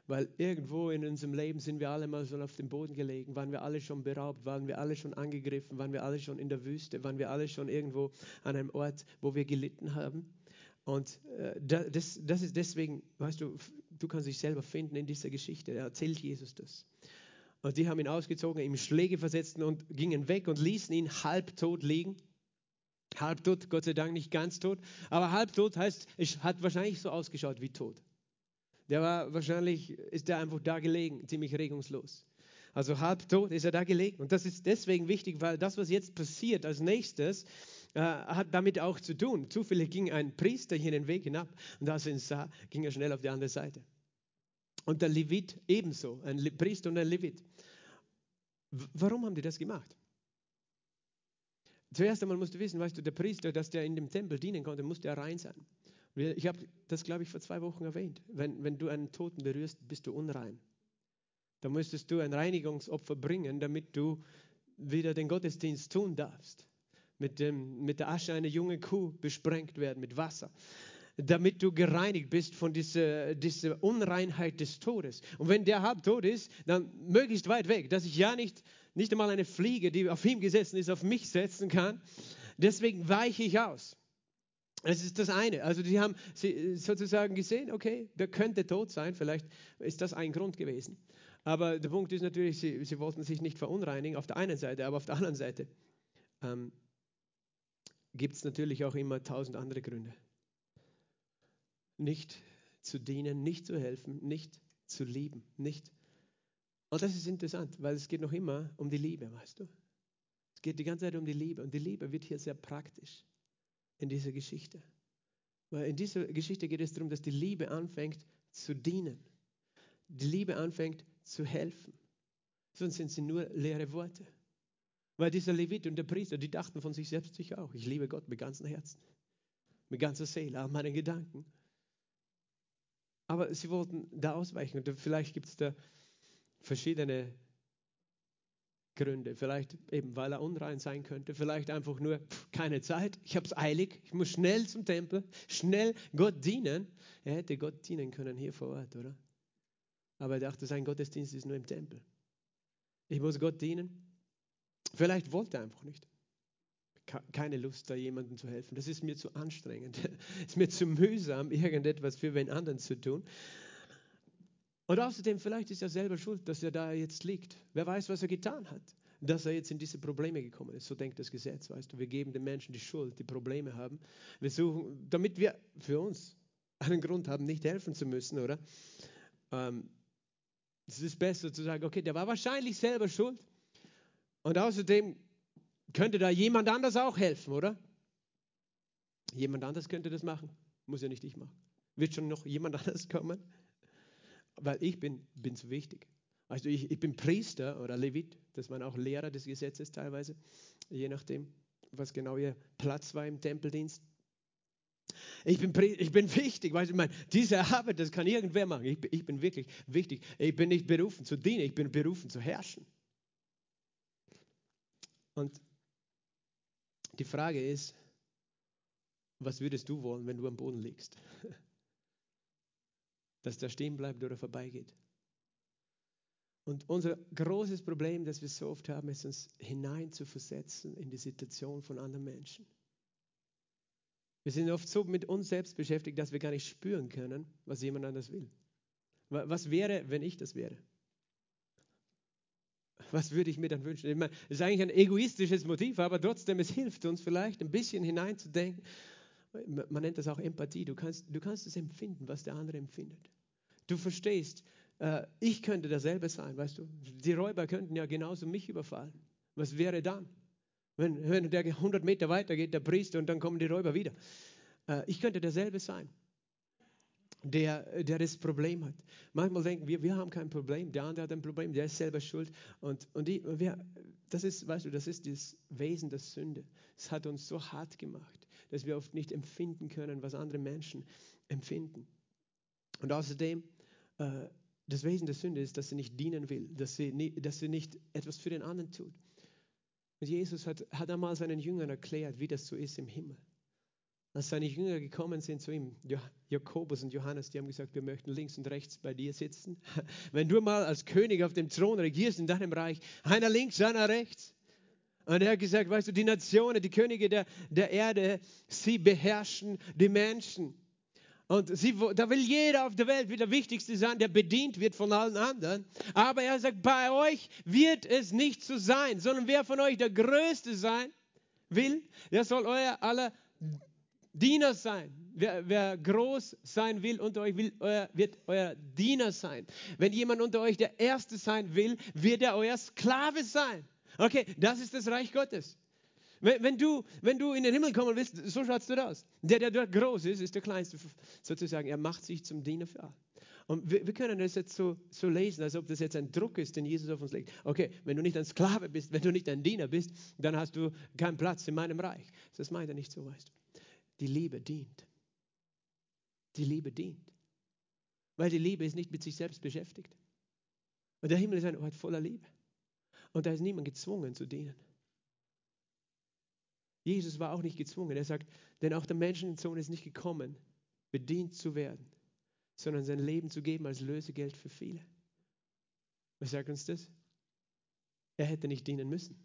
Weil irgendwo in unserem Leben sind wir alle mal so auf dem Boden gelegen, waren wir alle schon beraubt, waren wir alle schon angegriffen, waren wir alle schon in der Wüste, waren wir alle schon irgendwo an einem Ort, wo wir gelitten haben. Und äh, das, das ist deswegen, weißt du, du kannst dich selber finden in dieser Geschichte. Da erzählt Jesus das. Und die haben ihn ausgezogen, ihm Schläge versetzt und gingen weg und ließen ihn halbtot liegen. Halbtot, Gott sei Dank nicht ganz tot, aber halbtot heißt, es hat wahrscheinlich so ausgeschaut wie tot. Der war wahrscheinlich, ist der einfach da gelegen, ziemlich regungslos. Also halbtot ist er da gelegen. Und das ist deswegen wichtig, weil das, was jetzt passiert als nächstes, äh, hat damit auch zu tun. Zufällig ging ein Priester hier den Weg hinab und als er ihn sah, ging er schnell auf die andere Seite. Und der Levit ebenso, ein Priester und ein Levit. Warum haben die das gemacht? Zuerst einmal musst du wissen, weißt du, der Priester, dass der in dem Tempel dienen konnte, musste er rein sein. Ich habe das, glaube ich, vor zwei Wochen erwähnt. Wenn, wenn du einen Toten berührst, bist du unrein. Da müsstest du ein Reinigungsopfer bringen, damit du wieder den Gottesdienst tun darfst. Mit, dem, mit der Asche einer jungen Kuh besprengt werden, mit Wasser. Damit du gereinigt bist von dieser, dieser Unreinheit des Todes. Und wenn der halbtot ist, dann möglichst weit weg, dass ich ja nicht, nicht einmal eine Fliege, die auf ihm gesessen ist, auf mich setzen kann. Deswegen weiche ich aus. Das ist das eine. Also die haben sozusagen gesehen, okay, der könnte tot sein, vielleicht ist das ein Grund gewesen. Aber der Punkt ist natürlich, sie, sie wollten sich nicht verunreinigen auf der einen Seite, aber auf der anderen Seite ähm, gibt es natürlich auch immer tausend andere Gründe. Nicht zu dienen, nicht zu helfen, nicht zu lieben, nicht. Und das ist interessant, weil es geht noch immer um die Liebe, weißt du? Es geht die ganze Zeit um die Liebe und die Liebe wird hier sehr praktisch in dieser Geschichte. Weil in dieser Geschichte geht es darum, dass die Liebe anfängt zu dienen. Die Liebe anfängt zu helfen. Sonst sind sie nur leere Worte. Weil dieser Levit und der Priester, die dachten von sich selbst sicher auch, ich liebe Gott mit ganzem Herzen, mit ganzer Seele, auch meinen Gedanken. Aber sie wollten da ausweichen und vielleicht gibt es da verschiedene Gründe. Vielleicht eben, weil er unrein sein könnte. Vielleicht einfach nur pff, keine Zeit. Ich habe es eilig. Ich muss schnell zum Tempel, schnell Gott dienen. Er hätte Gott dienen können hier vor Ort, oder? Aber er dachte, sein Gottesdienst ist nur im Tempel. Ich muss Gott dienen. Vielleicht wollte er einfach nicht. keine Lust, da jemandem zu helfen. Das ist mir zu anstrengend. Es [LAUGHS] ist mir zu mühsam, irgendetwas für wen anderen zu tun. Und außerdem, vielleicht ist er selber schuld, dass er da jetzt liegt. Wer weiß, was er getan hat, dass er jetzt in diese Probleme gekommen ist. So denkt das Gesetz, weißt du. Wir geben den Menschen die Schuld, die Probleme haben. Wir suchen, damit wir für uns einen Grund haben, nicht helfen zu müssen, oder? Ähm, es ist besser zu sagen, okay, der war wahrscheinlich selber schuld. Und außerdem könnte da jemand anders auch helfen, oder? Jemand anders könnte das machen. Muss ja nicht ich machen. Wird schon noch jemand [LAUGHS] anders kommen? Weil ich bin, bin zu wichtig. Also ich, ich bin Priester oder Levit, das waren auch Lehrer des Gesetzes teilweise, je nachdem, was genau ihr Platz war im Tempeldienst. Ich bin, ich bin wichtig, weißt du, ich meine, diese Arbeit, das kann irgendwer machen. Ich, ich bin wirklich wichtig. Ich bin nicht berufen zu dienen, ich bin berufen zu herrschen. Und die Frage ist, was würdest du wollen, wenn du am Boden liegst? [LAUGHS] dass der stehen bleibt oder vorbeigeht. Und unser großes Problem, das wir so oft haben, ist uns hinein zu versetzen in die Situation von anderen Menschen. Wir sind oft so mit uns selbst beschäftigt, dass wir gar nicht spüren können, was jemand anders will. Was wäre, wenn ich das wäre? Was würde ich mir dann wünschen? Ich meine, das ist eigentlich ein egoistisches Motiv, aber trotzdem, es hilft uns vielleicht ein bisschen hineinzudenken. Man nennt das auch Empathie. Du kannst, du kannst es empfinden, was der andere empfindet. Du verstehst, äh, ich könnte dasselbe sein, weißt du. Die Räuber könnten ja genauso mich überfallen. Was wäre dann? Wenn, wenn der 100 Meter weiter geht, der Priester, und dann kommen die Räuber wieder. Äh, ich könnte derselbe sein, der, der das Problem hat. Manchmal denken wir, wir haben kein Problem, der andere hat ein Problem, der ist selber schuld. Und, und ich, wir, das ist, weißt du, das ist das Wesen der Sünde. Es hat uns so hart gemacht, dass wir oft nicht empfinden können, was andere Menschen empfinden. Und außerdem, äh, das Wesen der Sünde ist, dass sie nicht dienen will, dass sie, nicht, dass sie nicht etwas für den anderen tut. Und Jesus hat, hat einmal seinen Jüngern erklärt, wie das so ist im Himmel. Als seine Jünger gekommen sind zu ihm, Jakobus und Johannes, die haben gesagt, wir möchten links und rechts bei dir sitzen. [LAUGHS] Wenn du mal als König auf dem Thron regierst in deinem Reich, einer links, einer rechts. Und er hat gesagt, weißt du, die Nationen, die Könige der, der Erde, sie beherrschen die Menschen. Und sie, da will jeder auf der Welt wieder der Wichtigste sein, der bedient wird von allen anderen. Aber er sagt, bei euch wird es nicht so sein, sondern wer von euch der Größte sein will, der soll euer aller Diener sein. Wer, wer groß sein will unter euch, will, euer, wird euer Diener sein. Wenn jemand unter euch der Erste sein will, wird er euer Sklave sein. Okay, das ist das Reich Gottes. Wenn, wenn, du, wenn du in den Himmel kommen willst, so schaut es aus. Der, der dort groß ist, ist der Kleinste sozusagen. Er macht sich zum Diener für alle. Und wir, wir, können das jetzt so, so lesen, als ob das jetzt ein Druck ist, den Jesus auf uns legt. Okay, wenn du nicht ein Sklave bist, wenn du nicht ein Diener bist, dann hast du keinen Platz in meinem Reich. Das meint er nicht so, weißt du. Die Liebe dient. Die Liebe dient. Weil die Liebe ist nicht mit sich selbst beschäftigt. Und der Himmel ist ein Ort voller Liebe. Und da ist niemand gezwungen zu dienen. Jesus war auch nicht gezwungen. Er sagt, denn auch der Menschensohn ist nicht gekommen, bedient zu werden, sondern sein Leben zu geben als Lösegeld für viele. Was sagt uns das? Er hätte nicht dienen müssen.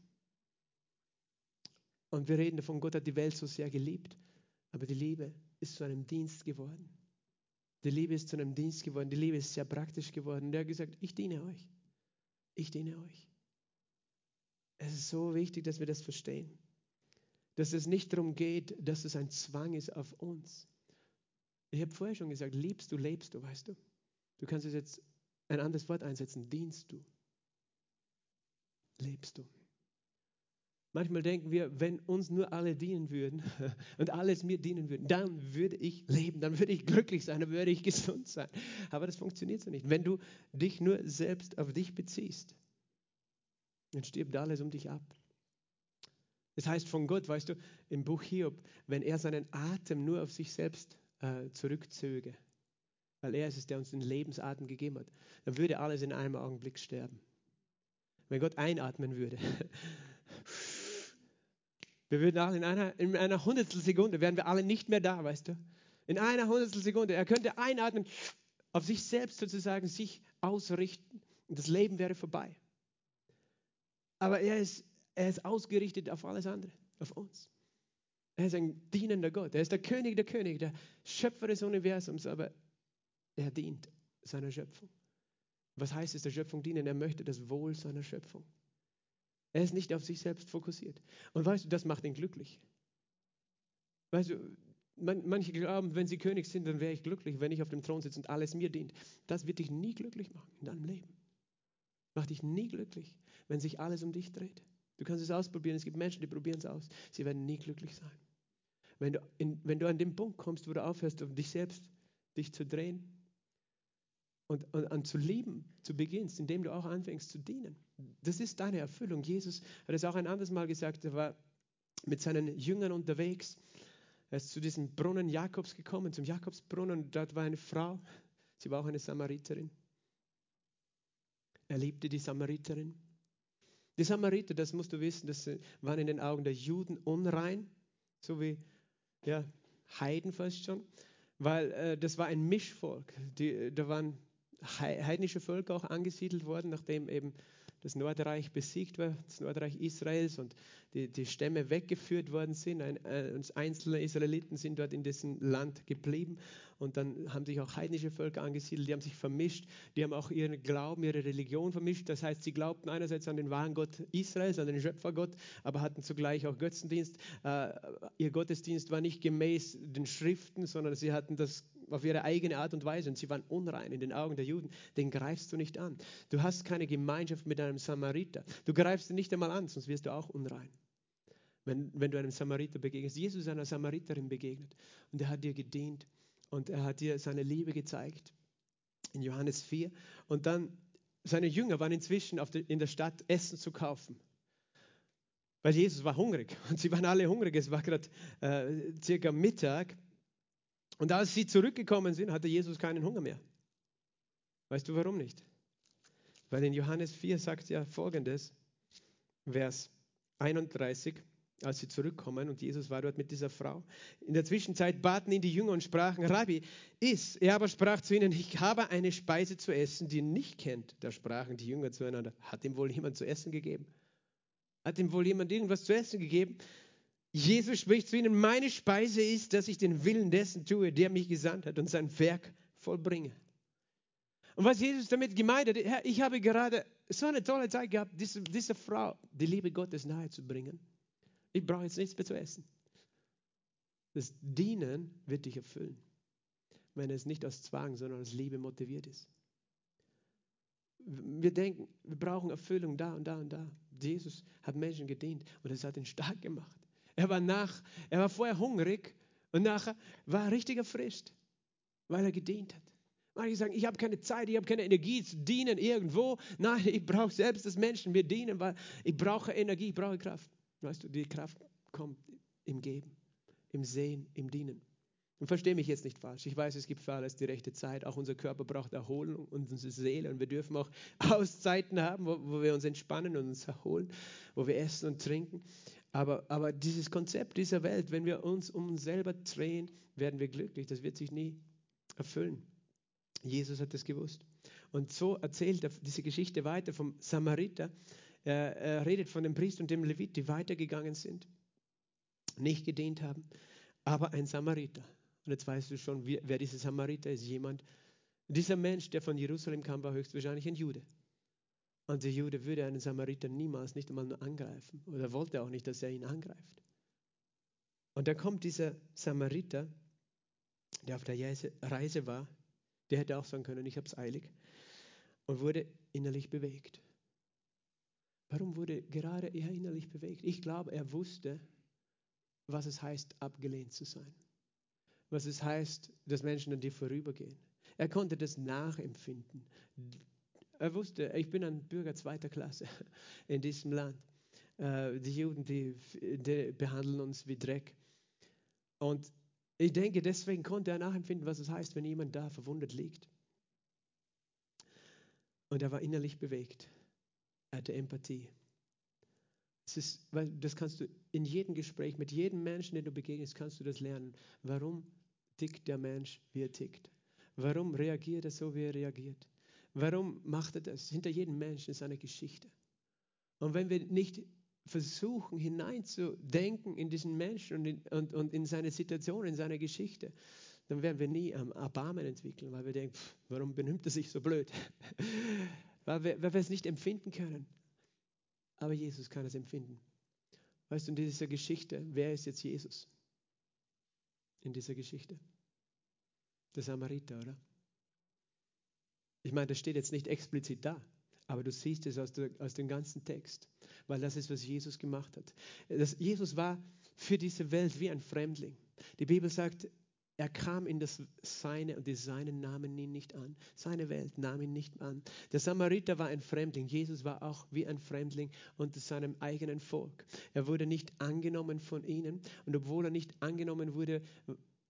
Und wir reden davon, Gott hat die Welt so sehr geliebt, aber die Liebe ist zu einem Dienst geworden. Die Liebe ist zu einem Dienst geworden. Die Liebe ist sehr praktisch geworden. Und er hat gesagt, ich diene euch. Ich diene euch. Es ist so wichtig, dass wir das verstehen dass es nicht darum geht, dass es ein Zwang ist auf uns. Ich habe vorher schon gesagt, liebst du, lebst du, weißt du. Du kannst jetzt ein anderes Wort einsetzen, dienst du. Lebst du. Manchmal denken wir, wenn uns nur alle dienen würden [LAUGHS] und alles mir dienen würden, dann würde ich leben, dann würde ich glücklich sein, dann würde ich gesund sein. Aber das funktioniert so nicht. Wenn du dich nur selbst auf dich beziehst, dann stirbt alles um dich ab. Das heißt von Gott, weißt du, im Buch Hiob, wenn er seinen Atem nur auf sich selbst äh, zurückzöge, weil er ist es, der uns den Lebensatem gegeben hat, dann würde alles in einem Augenblick sterben. Wenn Gott einatmen würde. [LAUGHS] Wir würden alle in einer, in einer Hundertstelsekunde, wären wir alle nicht mehr da, weißt du. In einer Hundertstelsekunde. Er könnte einatmen, auf sich selbst sozusagen sich ausrichten und das Leben wäre vorbei. Aber er ist er ist ausgerichtet auf alles andere, auf uns. Er ist ein dienender Gott. Er ist der König der Könige, der Schöpfer des Universums, aber er dient seiner Schöpfung. Was heißt es, der Schöpfung dienen? Er möchte das Wohl seiner Schöpfung. Er ist nicht auf sich selbst fokussiert. Und weißt du, das macht ihn glücklich. Weißt du, man, manche glauben, wenn sie König sind, dann wäre ich glücklich, wenn ich auf dem Thron sitze und alles mir dient. Das wird dich nie glücklich machen in deinem Leben. Macht dich nie glücklich, wenn sich alles um dich dreht. Du kannst es ausprobieren. Es gibt Menschen, die probieren es aus. Sie werden nie glücklich sein. Wenn du, in, wenn du an den Punkt kommst, wo du aufhörst, um dich selbst dich zu drehen und, und an zu lieben, zu beginnst, indem du auch anfängst zu dienen. Das ist deine Erfüllung. Jesus hat es auch ein anderes Mal gesagt. Er war mit seinen Jüngern unterwegs er ist zu diesem Brunnen Jakobs gekommen, zum Jakobsbrunnen, und dort war eine Frau, sie war auch eine Samariterin. Er liebte die Samariterin. Die Samariter, das musst du wissen, das waren in den Augen der Juden unrein, so wie ja, Heiden fast schon, weil äh, das war ein Mischvolk. Die, da waren heidnische Völker auch angesiedelt worden, nachdem eben das Nordreich besiegt war, das Nordreich Israels und die, die Stämme weggeführt worden sind. Ein, äh, einzelne Israeliten sind dort in diesem Land geblieben und dann haben sich auch heidnische Völker angesiedelt, die haben sich vermischt, die haben auch ihren Glauben, ihre Religion vermischt. Das heißt, sie glaubten einerseits an den wahren Gott Israels, an den Schöpfergott, aber hatten zugleich auch Götzendienst. Äh, ihr Gottesdienst war nicht gemäß den Schriften, sondern sie hatten das auf ihre eigene Art und Weise und sie waren unrein in den Augen der Juden. Den greifst du nicht an. Du hast keine Gemeinschaft mit einem Samariter. Du greifst ihn nicht einmal an, sonst wirst du auch unrein. Wenn, wenn du einem Samariter begegnest. Jesus ist einer Samariterin begegnet und er hat dir gedient und er hat dir seine Liebe gezeigt in Johannes 4. Und dann, seine Jünger waren inzwischen der, in der Stadt Essen zu kaufen. Weil Jesus war hungrig [LAUGHS] und sie waren alle hungrig. Es war gerade äh, circa Mittag und als sie zurückgekommen sind, hatte Jesus keinen Hunger mehr. Weißt du warum nicht? Weil in Johannes 4 sagt ja folgendes, Vers 31, als sie zurückkommen und Jesus war dort mit dieser Frau. In der Zwischenzeit baten ihn die Jünger und sprachen, Rabbi, iss. Er aber sprach zu ihnen, ich habe eine Speise zu essen, die ihr nicht kennt. Da sprachen die Jünger zueinander, hat ihm wohl jemand zu essen gegeben? Hat ihm wohl jemand irgendwas zu essen gegeben? Jesus spricht zu ihnen, meine Speise ist, dass ich den Willen dessen tue, der mich gesandt hat und sein Werk vollbringe. Und was Jesus damit gemeint hat, ich habe gerade so eine tolle Zeit gehabt, diese, diese Frau, die Liebe Gottes nahe zu bringen. Ich brauche jetzt nichts mehr zu essen. Das Dienen wird dich erfüllen, wenn es nicht aus Zwang, sondern aus Liebe motiviert ist. Wir denken, wir brauchen Erfüllung da und da und da. Jesus hat Menschen gedient und es hat ihn stark gemacht. Er war, nach, er war vorher hungrig und nachher war er richtig erfrischt, weil er gedient hat. Manche sagen, ich habe keine Zeit, ich habe keine Energie zu dienen irgendwo. Nein, ich brauche selbst, dass Menschen mir dienen, weil ich brauche Energie, ich brauche Kraft. Weißt du, die Kraft kommt im Geben, im Sehen, im Dienen. Und verstehe mich jetzt nicht falsch. Ich weiß, es gibt für alles die rechte Zeit. Auch unser Körper braucht Erholung und unsere Seele. Und wir dürfen auch [LAUGHS] Auszeiten haben, wo, wo wir uns entspannen und uns erholen, wo wir essen und trinken. Aber, aber dieses Konzept dieser Welt, wenn wir uns um uns selber drehen, werden wir glücklich. Das wird sich nie erfüllen. Jesus hat das gewusst. Und so erzählt er diese Geschichte weiter vom Samariter. Er, er redet von dem Priester und dem Levit, die weitergegangen sind, nicht gedient haben, aber ein Samariter. Und jetzt weißt du schon, wer dieser Samariter ist. Jemand, dieser Mensch, der von Jerusalem kam, war höchstwahrscheinlich ein Jude. Und der Jude würde einen Samariter niemals nicht einmal nur angreifen oder wollte auch nicht, dass er ihn angreift. Und dann kommt dieser Samariter, der auf der Reise war, der hätte auch sagen können, ich habe es eilig, und wurde innerlich bewegt. Warum wurde gerade er innerlich bewegt? Ich glaube, er wusste, was es heißt, abgelehnt zu sein. Was es heißt, dass Menschen an dir vorübergehen. Er konnte das nachempfinden. Er wusste, ich bin ein Bürger zweiter Klasse in diesem Land. Äh, die Juden, die, die behandeln uns wie Dreck. Und ich denke, deswegen konnte er nachempfinden, was es heißt, wenn jemand da verwundet liegt. Und er war innerlich bewegt. Er hatte Empathie. Das, ist, das kannst du in jedem Gespräch mit jedem Menschen, den du begegnest, kannst du das lernen. Warum tickt der Mensch, wie er tickt? Warum reagiert er so, wie er reagiert? Warum macht er das? Hinter jedem Menschen ist eine Geschichte. Und wenn wir nicht versuchen hineinzudenken in diesen Menschen und in, und, und in seine Situation, in seine Geschichte, dann werden wir nie ähm, Erbarmen entwickeln, weil wir denken, pff, warum benimmt er sich so blöd? [LAUGHS] weil, wir, weil wir es nicht empfinden können. Aber Jesus kann es empfinden. Weißt du, in dieser Geschichte, wer ist jetzt Jesus? In dieser Geschichte. Der Samariter, oder? Ich meine, das steht jetzt nicht explizit da, aber du siehst es aus, der, aus dem ganzen Text, weil das ist, was Jesus gemacht hat. Das, Jesus war für diese Welt wie ein Fremdling. Die Bibel sagt, er kam in das Seine und die Seinen nahmen ihn nicht an. Seine Welt nahm ihn nicht an. Der Samariter war ein Fremdling. Jesus war auch wie ein Fremdling unter seinem eigenen Volk. Er wurde nicht angenommen von ihnen und obwohl er nicht angenommen wurde,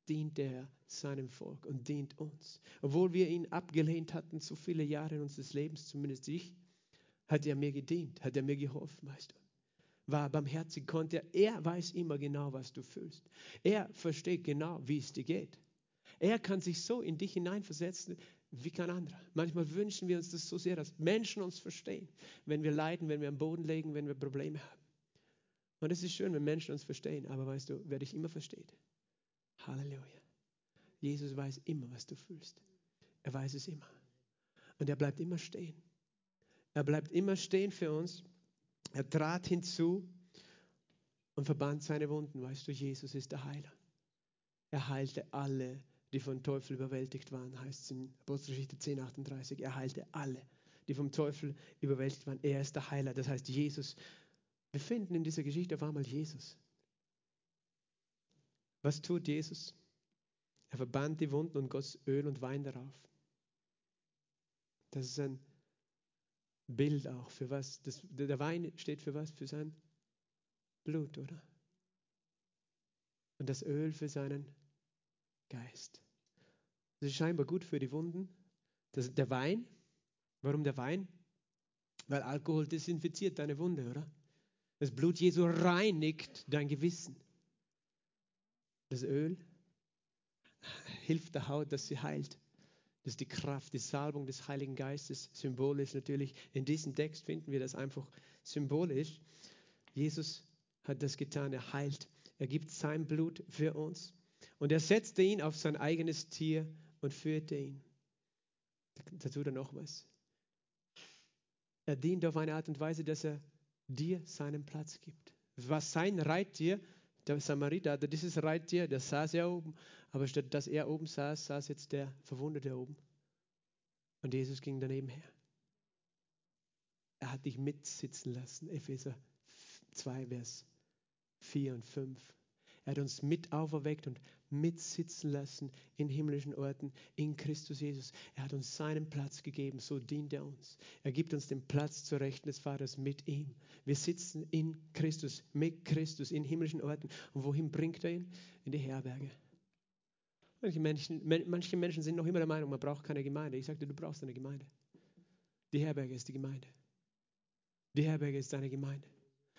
dient er seinem Volk und dient uns. Obwohl wir ihn abgelehnt hatten, so viele Jahre unseres Lebens, zumindest ich, hat er mir gedient, hat er mir geholfen, du. War barmherzig, konnte er. Er weiß immer genau, was du fühlst. Er versteht genau, wie es dir geht. Er kann sich so in dich hineinversetzen wie kein anderer. Manchmal wünschen wir uns das so sehr, dass Menschen uns verstehen, wenn wir leiden, wenn wir am Boden liegen, wenn wir Probleme haben. Und es ist schön, wenn Menschen uns verstehen, aber weißt du, wer dich immer versteht, Halleluja. Jesus weiß immer, was du fühlst. Er weiß es immer. Und er bleibt immer stehen. Er bleibt immer stehen für uns. Er trat hinzu und verband seine Wunden. Weißt du, Jesus ist der Heiler. Er heilte alle, die vom Teufel überwältigt waren, heißt es in Apostelgeschichte 10, 38. Er heilte alle, die vom Teufel überwältigt waren. Er ist der Heiler. Das heißt, Jesus, wir finden in dieser Geschichte auf einmal Jesus. Was tut Jesus? Er verband die Wunden und goss Öl und Wein darauf. Das ist ein Bild auch für was. Das, der Wein steht für was? Für sein Blut, oder? Und das Öl für seinen Geist. Das ist scheinbar gut für die Wunden. Das, der Wein, warum der Wein? Weil Alkohol desinfiziert deine Wunde, oder? Das Blut Jesu reinigt dein Gewissen. Das Öl [LAUGHS] hilft der Haut, dass sie heilt. Das ist die Kraft, die Salbung des Heiligen Geistes. Symbolisch natürlich. In diesem Text finden wir das einfach symbolisch. Jesus hat das getan. Er heilt. Er gibt sein Blut für uns. Und er setzte ihn auf sein eigenes Tier und führte ihn. Da tut er noch was. Er dient auf eine Art und Weise, dass er dir seinen Platz gibt. War sein Reittier der Samariter hatte dieses Reittier, der saß ja oben, aber statt dass er oben saß, saß jetzt der Verwundete oben. Und Jesus ging daneben her. Er hat dich mitsitzen lassen, Epheser 2, Vers 4 und 5. Er hat uns mit auferweckt und mitsitzen lassen in himmlischen Orten in Christus Jesus. Er hat uns seinen Platz gegeben, so dient er uns. Er gibt uns den Platz zur Rechten des Vaters mit ihm. Wir sitzen in Christus, mit Christus in himmlischen Orten. Und wohin bringt er ihn? In die Herberge. Manche Menschen, manche Menschen sind noch immer der Meinung, man braucht keine Gemeinde. Ich sagte, du brauchst eine Gemeinde. Die Herberge ist die Gemeinde. Die Herberge ist deine Gemeinde.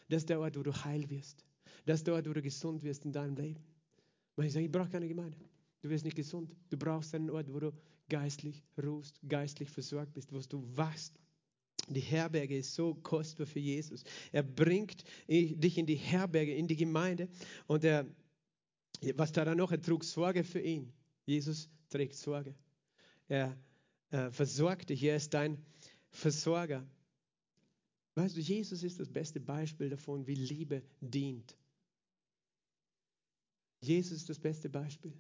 Das ist der Ort, wo du heil wirst. Das ist dort, wo du gesund wirst in deinem Leben. Weil ich sage, ich brauche keine Gemeinde. Du wirst nicht gesund. Du brauchst einen Ort, wo du geistlich ruhst, geistlich versorgt bist, wo du wachst. Die Herberge ist so kostbar für Jesus. Er bringt dich in die Herberge, in die Gemeinde. Und er, was da noch? Er trug Sorge für ihn. Jesus trägt Sorge. Er äh, versorgt dich. Er ist dein Versorger. Weißt du, Jesus ist das beste Beispiel davon, wie Liebe dient. Jesus ist das beste Beispiel.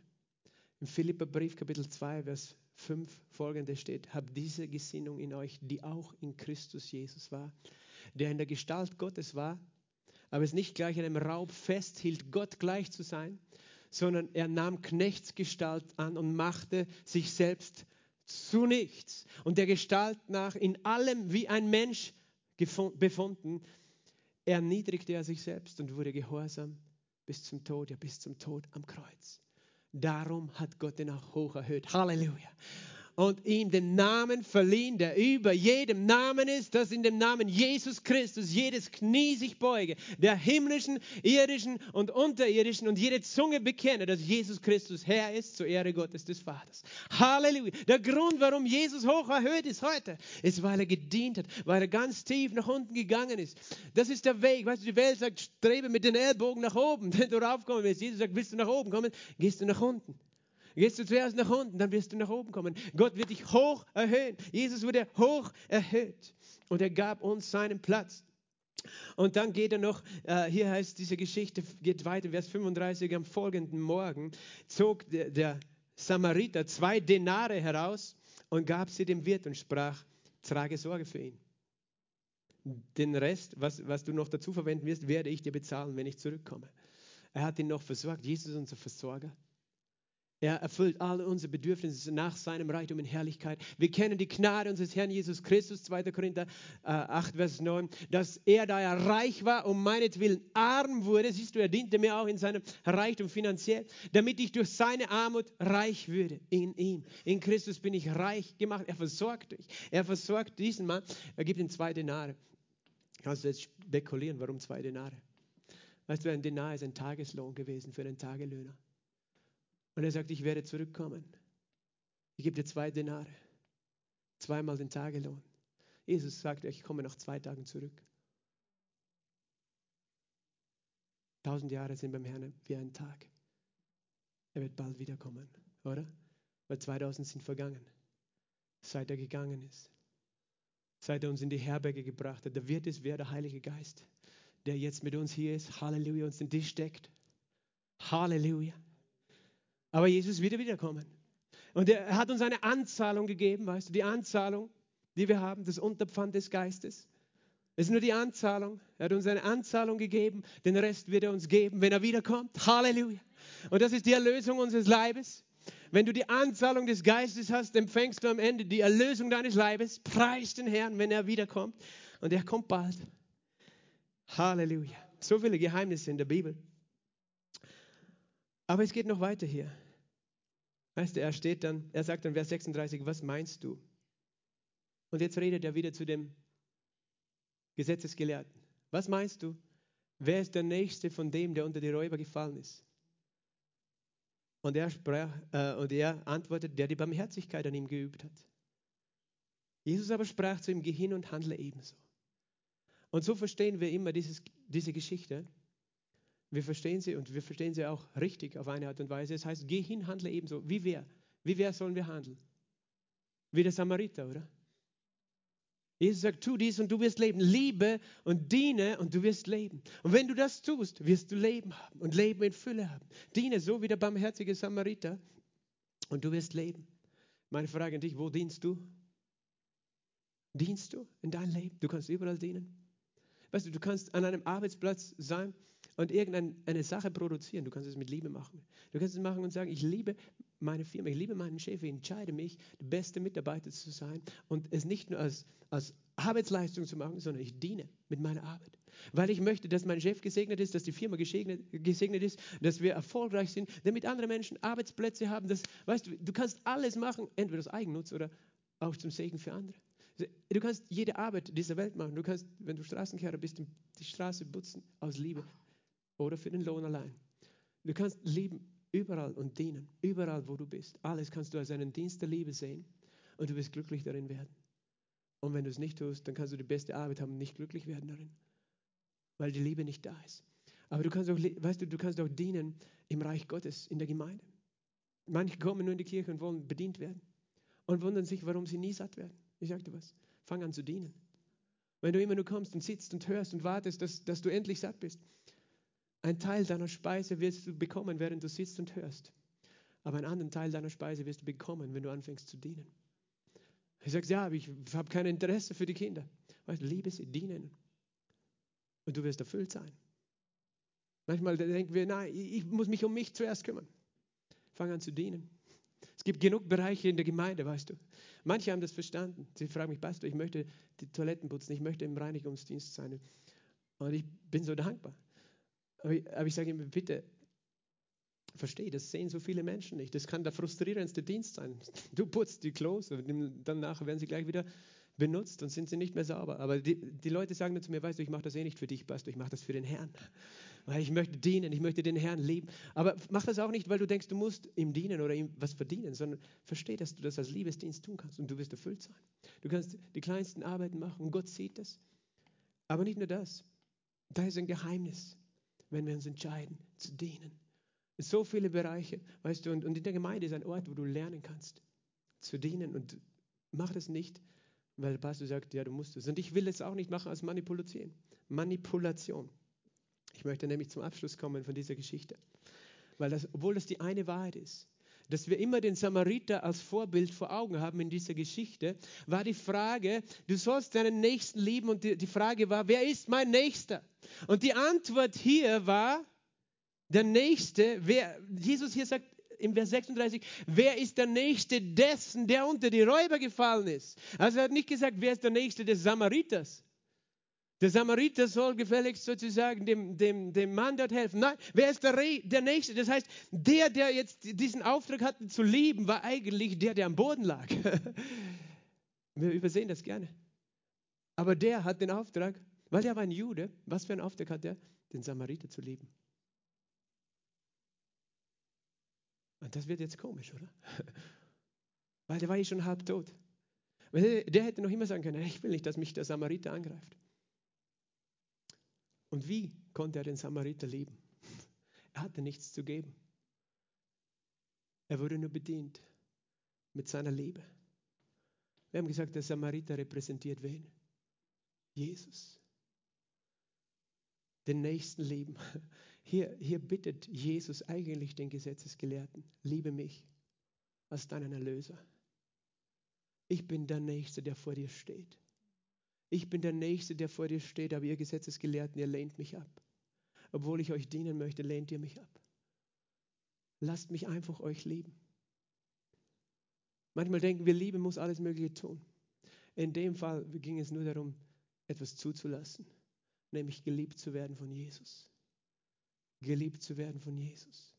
Im Philipperbrief Kapitel 2, Vers 5 folgende steht, habt diese Gesinnung in euch, die auch in Christus Jesus war, der in der Gestalt Gottes war, aber es nicht gleich einem Raub festhielt, Gott gleich zu sein, sondern er nahm Knechtsgestalt an und machte sich selbst zu nichts. Und der Gestalt nach in allem wie ein Mensch befunden, erniedrigte er sich selbst und wurde gehorsam bis zum Tod, ja bis zum Tod am Kreuz. Darum hat Gott ihn auch hoch erhöht. Halleluja. Und ihm den Namen verliehen, der über jedem Namen ist, dass in dem Namen Jesus Christus jedes Knie sich beuge, der himmlischen, irdischen und unterirdischen und jede Zunge bekenne, dass Jesus Christus Herr ist zur Ehre Gottes des Vaters. Halleluja. Der Grund, warum Jesus hoch erhöht ist heute, ist, weil er gedient hat, weil er ganz tief nach unten gegangen ist. Das ist der Weg. Weißt du, die Welt sagt, strebe mit den Ellbogen nach oben, [LAUGHS] wenn du raufkommen willst. Jesus sagt, willst du nach oben kommen, gehst du nach unten. Gehst du zuerst nach unten, dann wirst du nach oben kommen. Gott wird dich hoch erhöhen. Jesus wurde hoch erhöht und er gab uns seinen Platz. Und dann geht er noch, äh, hier heißt diese Geschichte, geht weiter, Vers 35, am folgenden Morgen zog der, der Samariter zwei Denare heraus und gab sie dem Wirt und sprach, trage Sorge für ihn. Den Rest, was, was du noch dazu verwenden wirst, werde ich dir bezahlen, wenn ich zurückkomme. Er hat ihn noch versorgt. Jesus ist unser Versorger. Er erfüllt alle unsere Bedürfnisse nach seinem Reichtum in Herrlichkeit. Wir kennen die Gnade unseres Herrn Jesus Christus, 2. Korinther äh, 8, Vers 9, dass er, da er reich war, um meinetwillen arm wurde, siehst du, er diente mir auch in seinem Reichtum finanziell, damit ich durch seine Armut reich würde in ihm. In Christus bin ich reich gemacht. Er versorgt dich. Er versorgt diesen Mann. Er gibt ihm zwei Denare. Kannst du jetzt spekulieren, warum zwei Denare? Weißt du, ein Denar ist ein Tageslohn gewesen für einen Tagelöhner. Und er sagt, ich werde zurückkommen. Ich gebe dir zwei Denare, zweimal den Tagelohn. Jesus sagt, ich komme nach zwei Tagen zurück. Tausend Jahre sind beim Herrn wie ein Tag. Er wird bald wiederkommen, oder? Weil 2000 sind vergangen, seit er gegangen ist, seit er uns in die Herberge gebracht hat. Da wird es wer der Heilige Geist, der jetzt mit uns hier ist, Halleluja, uns den Tisch deckt. Halleluja. Aber Jesus wird wiederkommen. Und er hat uns eine Anzahlung gegeben, weißt du, die Anzahlung, die wir haben, das Unterpfand des Geistes. Es ist nur die Anzahlung. Er hat uns eine Anzahlung gegeben, den Rest wird er uns geben, wenn er wiederkommt. Halleluja. Und das ist die Erlösung unseres Leibes. Wenn du die Anzahlung des Geistes hast, empfängst du am Ende die Erlösung deines Leibes. Preis den Herrn, wenn er wiederkommt. Und er kommt bald. Halleluja. So viele Geheimnisse in der Bibel. Aber es geht noch weiter hier. Weißt du, er steht dann, er sagt dann Vers 36, was meinst du? Und jetzt redet er wieder zu dem Gesetzesgelehrten. Was meinst du? Wer ist der Nächste von dem, der unter die Räuber gefallen ist? Und er, sprach, äh, und er antwortet, der die Barmherzigkeit an ihm geübt hat. Jesus aber sprach zu ihm, geh hin und handle ebenso. Und so verstehen wir immer dieses, diese Geschichte. Wir verstehen sie und wir verstehen sie auch richtig auf eine Art und Weise. Es heißt, geh hin, handle ebenso. Wie wer? Wie wer sollen wir handeln? Wie der Samariter, oder? Jesus sagt, tu dies und du wirst leben. Liebe und diene und du wirst leben. Und wenn du das tust, wirst du Leben haben und Leben in Fülle haben. Diene so wie der barmherzige Samariter und du wirst leben. Meine Frage an dich, wo dienst du? Dienst du in deinem Leben? Du kannst überall dienen. Weißt du, du kannst an einem Arbeitsplatz sein und irgendeine Sache produzieren. Du kannst es mit Liebe machen. Du kannst es machen und sagen, ich liebe meine Firma, ich liebe meinen Chef, ich entscheide mich, der beste Mitarbeiter zu sein und es nicht nur als, als Arbeitsleistung zu machen, sondern ich diene mit meiner Arbeit. Weil ich möchte, dass mein Chef gesegnet ist, dass die Firma gesegnet, gesegnet ist, dass wir erfolgreich sind, damit andere Menschen Arbeitsplätze haben. Das, weißt du, du kannst alles machen, entweder aus Eigennutz oder auch zum Segen für andere. Du kannst jede Arbeit dieser Welt machen. Du kannst, wenn du Straßenkehrer bist, die Straße putzen aus Liebe oder für den Lohn allein. Du kannst lieben überall und dienen, überall, wo du bist. Alles kannst du als einen Dienst der Liebe sehen und du wirst glücklich darin werden. Und wenn du es nicht tust, dann kannst du die beste Arbeit haben und nicht glücklich werden darin, weil die Liebe nicht da ist. Aber du kannst auch, weißt du, du kannst auch dienen im Reich Gottes, in der Gemeinde. Manche kommen nur in die Kirche und wollen bedient werden und wundern sich, warum sie nie satt werden. Ich dir was, fang an zu dienen. Wenn du immer nur kommst und sitzt und hörst und wartest, dass, dass du endlich satt bist, ein Teil deiner Speise wirst du bekommen, während du sitzt und hörst. Aber einen anderen Teil deiner Speise wirst du bekommen, wenn du anfängst zu dienen. Ich sage, ja, ich habe kein Interesse für die Kinder. Weißt, liebe sie, dienen. Und du wirst erfüllt sein. Manchmal denken wir, nein, ich muss mich um mich zuerst kümmern. Fang an zu dienen. Es gibt genug Bereiche in der Gemeinde, weißt du. Manche haben das verstanden. Sie fragen mich, Pastor, ich möchte die Toiletten putzen, ich möchte im Reinigungsdienst sein. Und ich bin so dankbar. Aber ich, sage ihm, bitte, Verstehe, das sehen so viele Menschen nicht. Das kann der frustrierendste Dienst sein. [LAUGHS] Du putzt die Klos und danach werden sie gleich wieder benutzt und sind sie nicht mehr sauber. Aber die, die Leute sagen dann zu mir, weißt du, ich mache das eh nicht für dich, Pastor, ich mache das für den Herrn. Weil ich möchte dienen, ich möchte den Herrn lieben. Aber mach das auch nicht, weil du denkst, du musst ihm dienen oder ihm was verdienen, sondern versteh, dass du das als Liebesdienst tun kannst und du wirst erfüllt sein. Du kannst die kleinsten Arbeiten machen und Gott sieht das. Aber nicht nur das. Da ist ein Geheimnis, wenn wir uns entscheiden zu dienen. So viele Bereiche, weißt du, und, und in der Gemeinde ist ein Ort, wo du lernen kannst zu dienen und mach das nicht, weil der Pastor sagt, ja, du musst es. Und ich will es auch nicht machen als Manipulation. Manipulation. Ich möchte nämlich zum Abschluss kommen von dieser Geschichte. Weil das, obwohl das die eine Wahrheit ist, dass wir immer den Samariter als Vorbild vor Augen haben in dieser Geschichte, war die Frage, du sollst deinen Nächsten lieben und die, Frage war, wer ist mein Nächster? Und die Antwort hier war, der Nächste, wer, Jesus hier sagt, im Vers 36, wer ist der Nächste dessen, der unter die Räuber gefallen ist? Also er hat nicht gesagt, wer ist der Nächste des Samariters. Der Samariter soll gefälligst sozusagen dem, dem, dem Mann dort helfen. Nein, wer ist der, Re der Nächste? Das heißt, der, der jetzt diesen Auftrag hatte zu lieben, war eigentlich der, der am Boden lag. [LAUGHS] Wir übersehen das gerne. Aber der hat den Auftrag, weil er war ein Jude, was für einen Auftrag hat er? Den Samariter zu lieben. Und das wird jetzt komisch, oder? [LAUGHS] Weil der war eh schon halb tot. Der hätte noch immer sagen können, ich will nicht, dass mich der Samariter angreift. Und wie konnte er den Samariter lieben? Er hatte nichts zu geben. Er wurde nur bedient mit seiner Liebe. Wir haben gesagt, der Samariter repräsentiert wen? Jesus. Den Nächsten lieben. Hier, hier bittet Jesus eigentlich den Gesetzesgelehrten, liebe mich als deinen Erlöser. Ich bin der Nächste, der vor dir steht. Ich bin der Nächste, der vor dir steht, aber ihr Gesetzesgelehrten, ihr lehnt mich ab. Obwohl ich euch dienen möchte, lehnt ihr mich ab. Lasst mich einfach euch lieben. Manchmal denken wir, Liebe muss alles Mögliche tun. In dem Fall ging es nur darum, etwas zuzulassen, nämlich geliebt zu werden von Jesus geliebt zu werden von Jesus.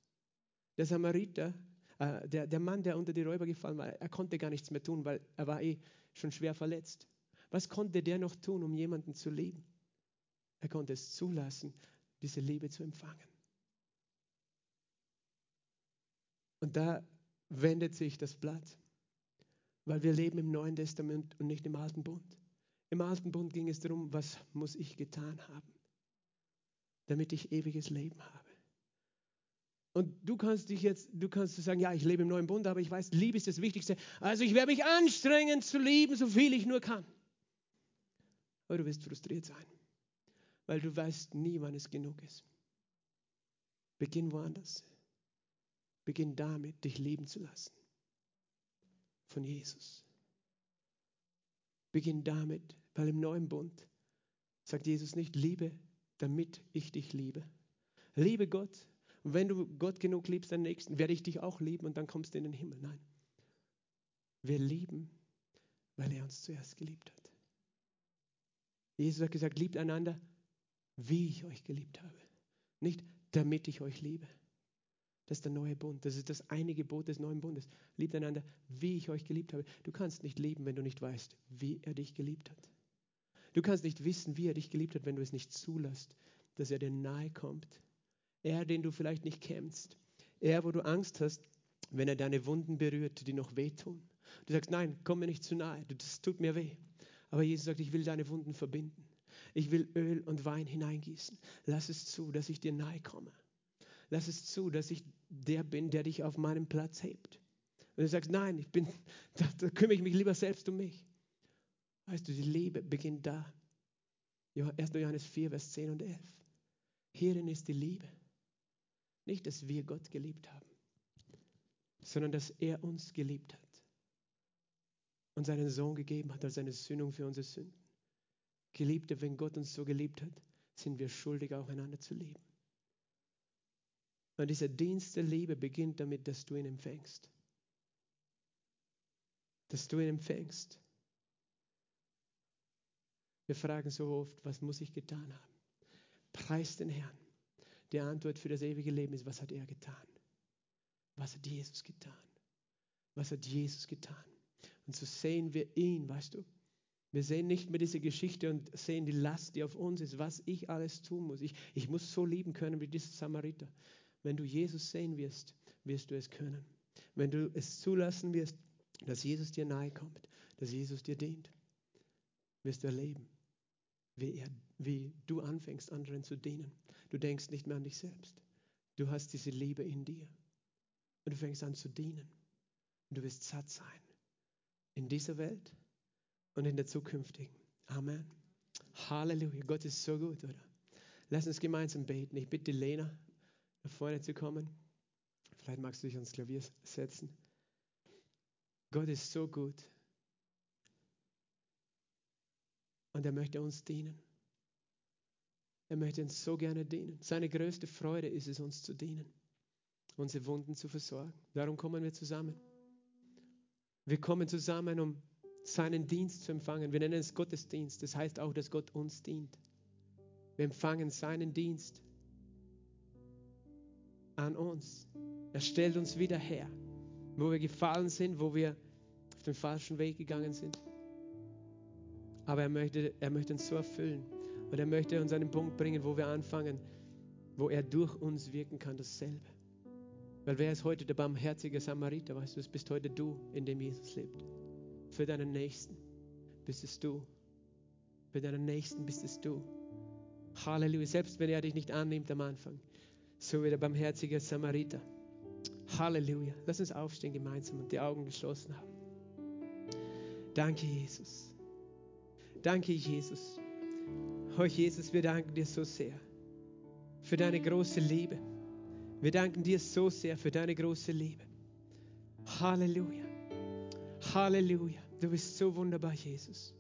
Der Samariter, äh, der, der Mann, der unter die Räuber gefallen war, er konnte gar nichts mehr tun, weil er war eh schon schwer verletzt. Was konnte der noch tun, um jemanden zu lieben? Er konnte es zulassen, diese Liebe zu empfangen. Und da wendet sich das Blatt, weil wir leben im Neuen Testament und nicht im Alten Bund. Im Alten Bund ging es darum, was muss ich getan haben damit ich ewiges Leben habe. Und du kannst dich jetzt, du kannst sagen, ja, ich lebe im neuen Bund, aber ich weiß, Liebe ist das Wichtigste. Also ich werde mich anstrengen zu lieben, so viel ich nur kann. Aber du wirst frustriert sein, weil du weißt nie, wann es genug ist. Beginn woanders. Beginn damit, dich lieben zu lassen. Von Jesus. Beginn damit, weil im neuen Bund sagt Jesus nicht, liebe damit ich dich liebe. Liebe Gott. Und wenn du Gott genug liebst, den Nächsten, werde ich dich auch lieben und dann kommst du in den Himmel. Nein. Wir lieben, weil er uns zuerst geliebt hat. Jesus hat gesagt, liebt einander, wie ich euch geliebt habe. Nicht, damit ich euch liebe. Das ist der neue Bund. Das ist das eine Gebot des neuen Bundes. Liebt einander, wie ich euch geliebt habe. Du kannst nicht lieben, wenn du nicht weißt, wie er dich geliebt hat. Du kannst nicht wissen, wie er dich geliebt hat, wenn du es nicht zulässt, dass er dir nahe kommt. Er, den du vielleicht nicht kennst. Er, wo du Angst hast, wenn er deine Wunden berührt, die noch wehtun. Du sagst, nein, komm mir nicht zu nahe, das tut mir weh. Aber Jesus sagt, ich will deine Wunden verbinden. Ich will Öl und Wein hineingießen. Lass es zu, dass ich dir nahe komme. Lass es zu, dass ich der bin, der dich auf meinem Platz hebt. Und du sagst, nein, ich bin, [LAUGHS] da, da kümmere ich mich lieber selbst um mich. Weißt du, die Liebe beginnt da. 1. Johannes 4, Vers 10 und 11. Hierin ist die Liebe. Nicht, dass wir Gott geliebt haben, sondern dass er uns geliebt hat und seinen Sohn gegeben hat als eine Sündung für unsere Sünden. Geliebte, wenn Gott uns so geliebt hat, sind wir schuldig, auch einander zu lieben. Und dieser Dienst der Liebe beginnt damit, dass du ihn empfängst. Dass du ihn empfängst. Wir fragen so oft, was muss ich getan haben? Preis den Herrn. Die Antwort für das ewige Leben ist, was hat er getan? Was hat Jesus getan? Was hat Jesus getan? Und so sehen wir ihn, weißt du. Wir sehen nicht mehr diese Geschichte und sehen die Last, die auf uns ist, was ich alles tun muss. Ich, ich muss so lieben können wie dieser Samariter. Wenn du Jesus sehen wirst, wirst du es können. Wenn du es zulassen wirst, dass Jesus dir nahe kommt, dass Jesus dir dient, wirst du erleben, wie, er, wie du anfängst, anderen zu dienen. Du denkst nicht mehr an dich selbst. Du hast diese Liebe in dir. Und du fängst an zu dienen. Und du wirst satt sein. In dieser Welt und in der zukünftigen. Amen. Halleluja. Gott ist so gut, oder? Lass uns gemeinsam beten. Ich bitte Lena, nach vorne zu kommen. Vielleicht magst du dich ans Klavier setzen. Gott ist so gut. Und er möchte uns dienen. Er möchte uns so gerne dienen. Seine größte Freude ist es, uns zu dienen, unsere Wunden zu versorgen. Darum kommen wir zusammen. Wir kommen zusammen, um seinen Dienst zu empfangen. Wir nennen es Gottesdienst. Das heißt auch, dass Gott uns dient. Wir empfangen seinen Dienst an uns. Er stellt uns wieder her, wo wir gefallen sind, wo wir auf den falschen Weg gegangen sind. Aber er möchte, er möchte uns so erfüllen. Und er möchte uns an den Punkt bringen, wo wir anfangen, wo er durch uns wirken kann, dasselbe. Weil wer ist heute der barmherzige Samariter? Weißt du, es bist heute du, in dem Jesus lebt. Für deinen Nächsten bist es du. Für deinen Nächsten bist es du. Halleluja. Selbst wenn er dich nicht annimmt am Anfang, so wie der barmherzige Samariter. Halleluja. Lass uns aufstehen gemeinsam und die Augen geschlossen haben. Danke, Jesus. Danke, Jesus. Oh Jesus, wir danken dir so sehr für deine große Liebe. Wir danken dir so sehr für deine große Liebe. Halleluja. Halleluja. Du bist so wunderbar, Jesus.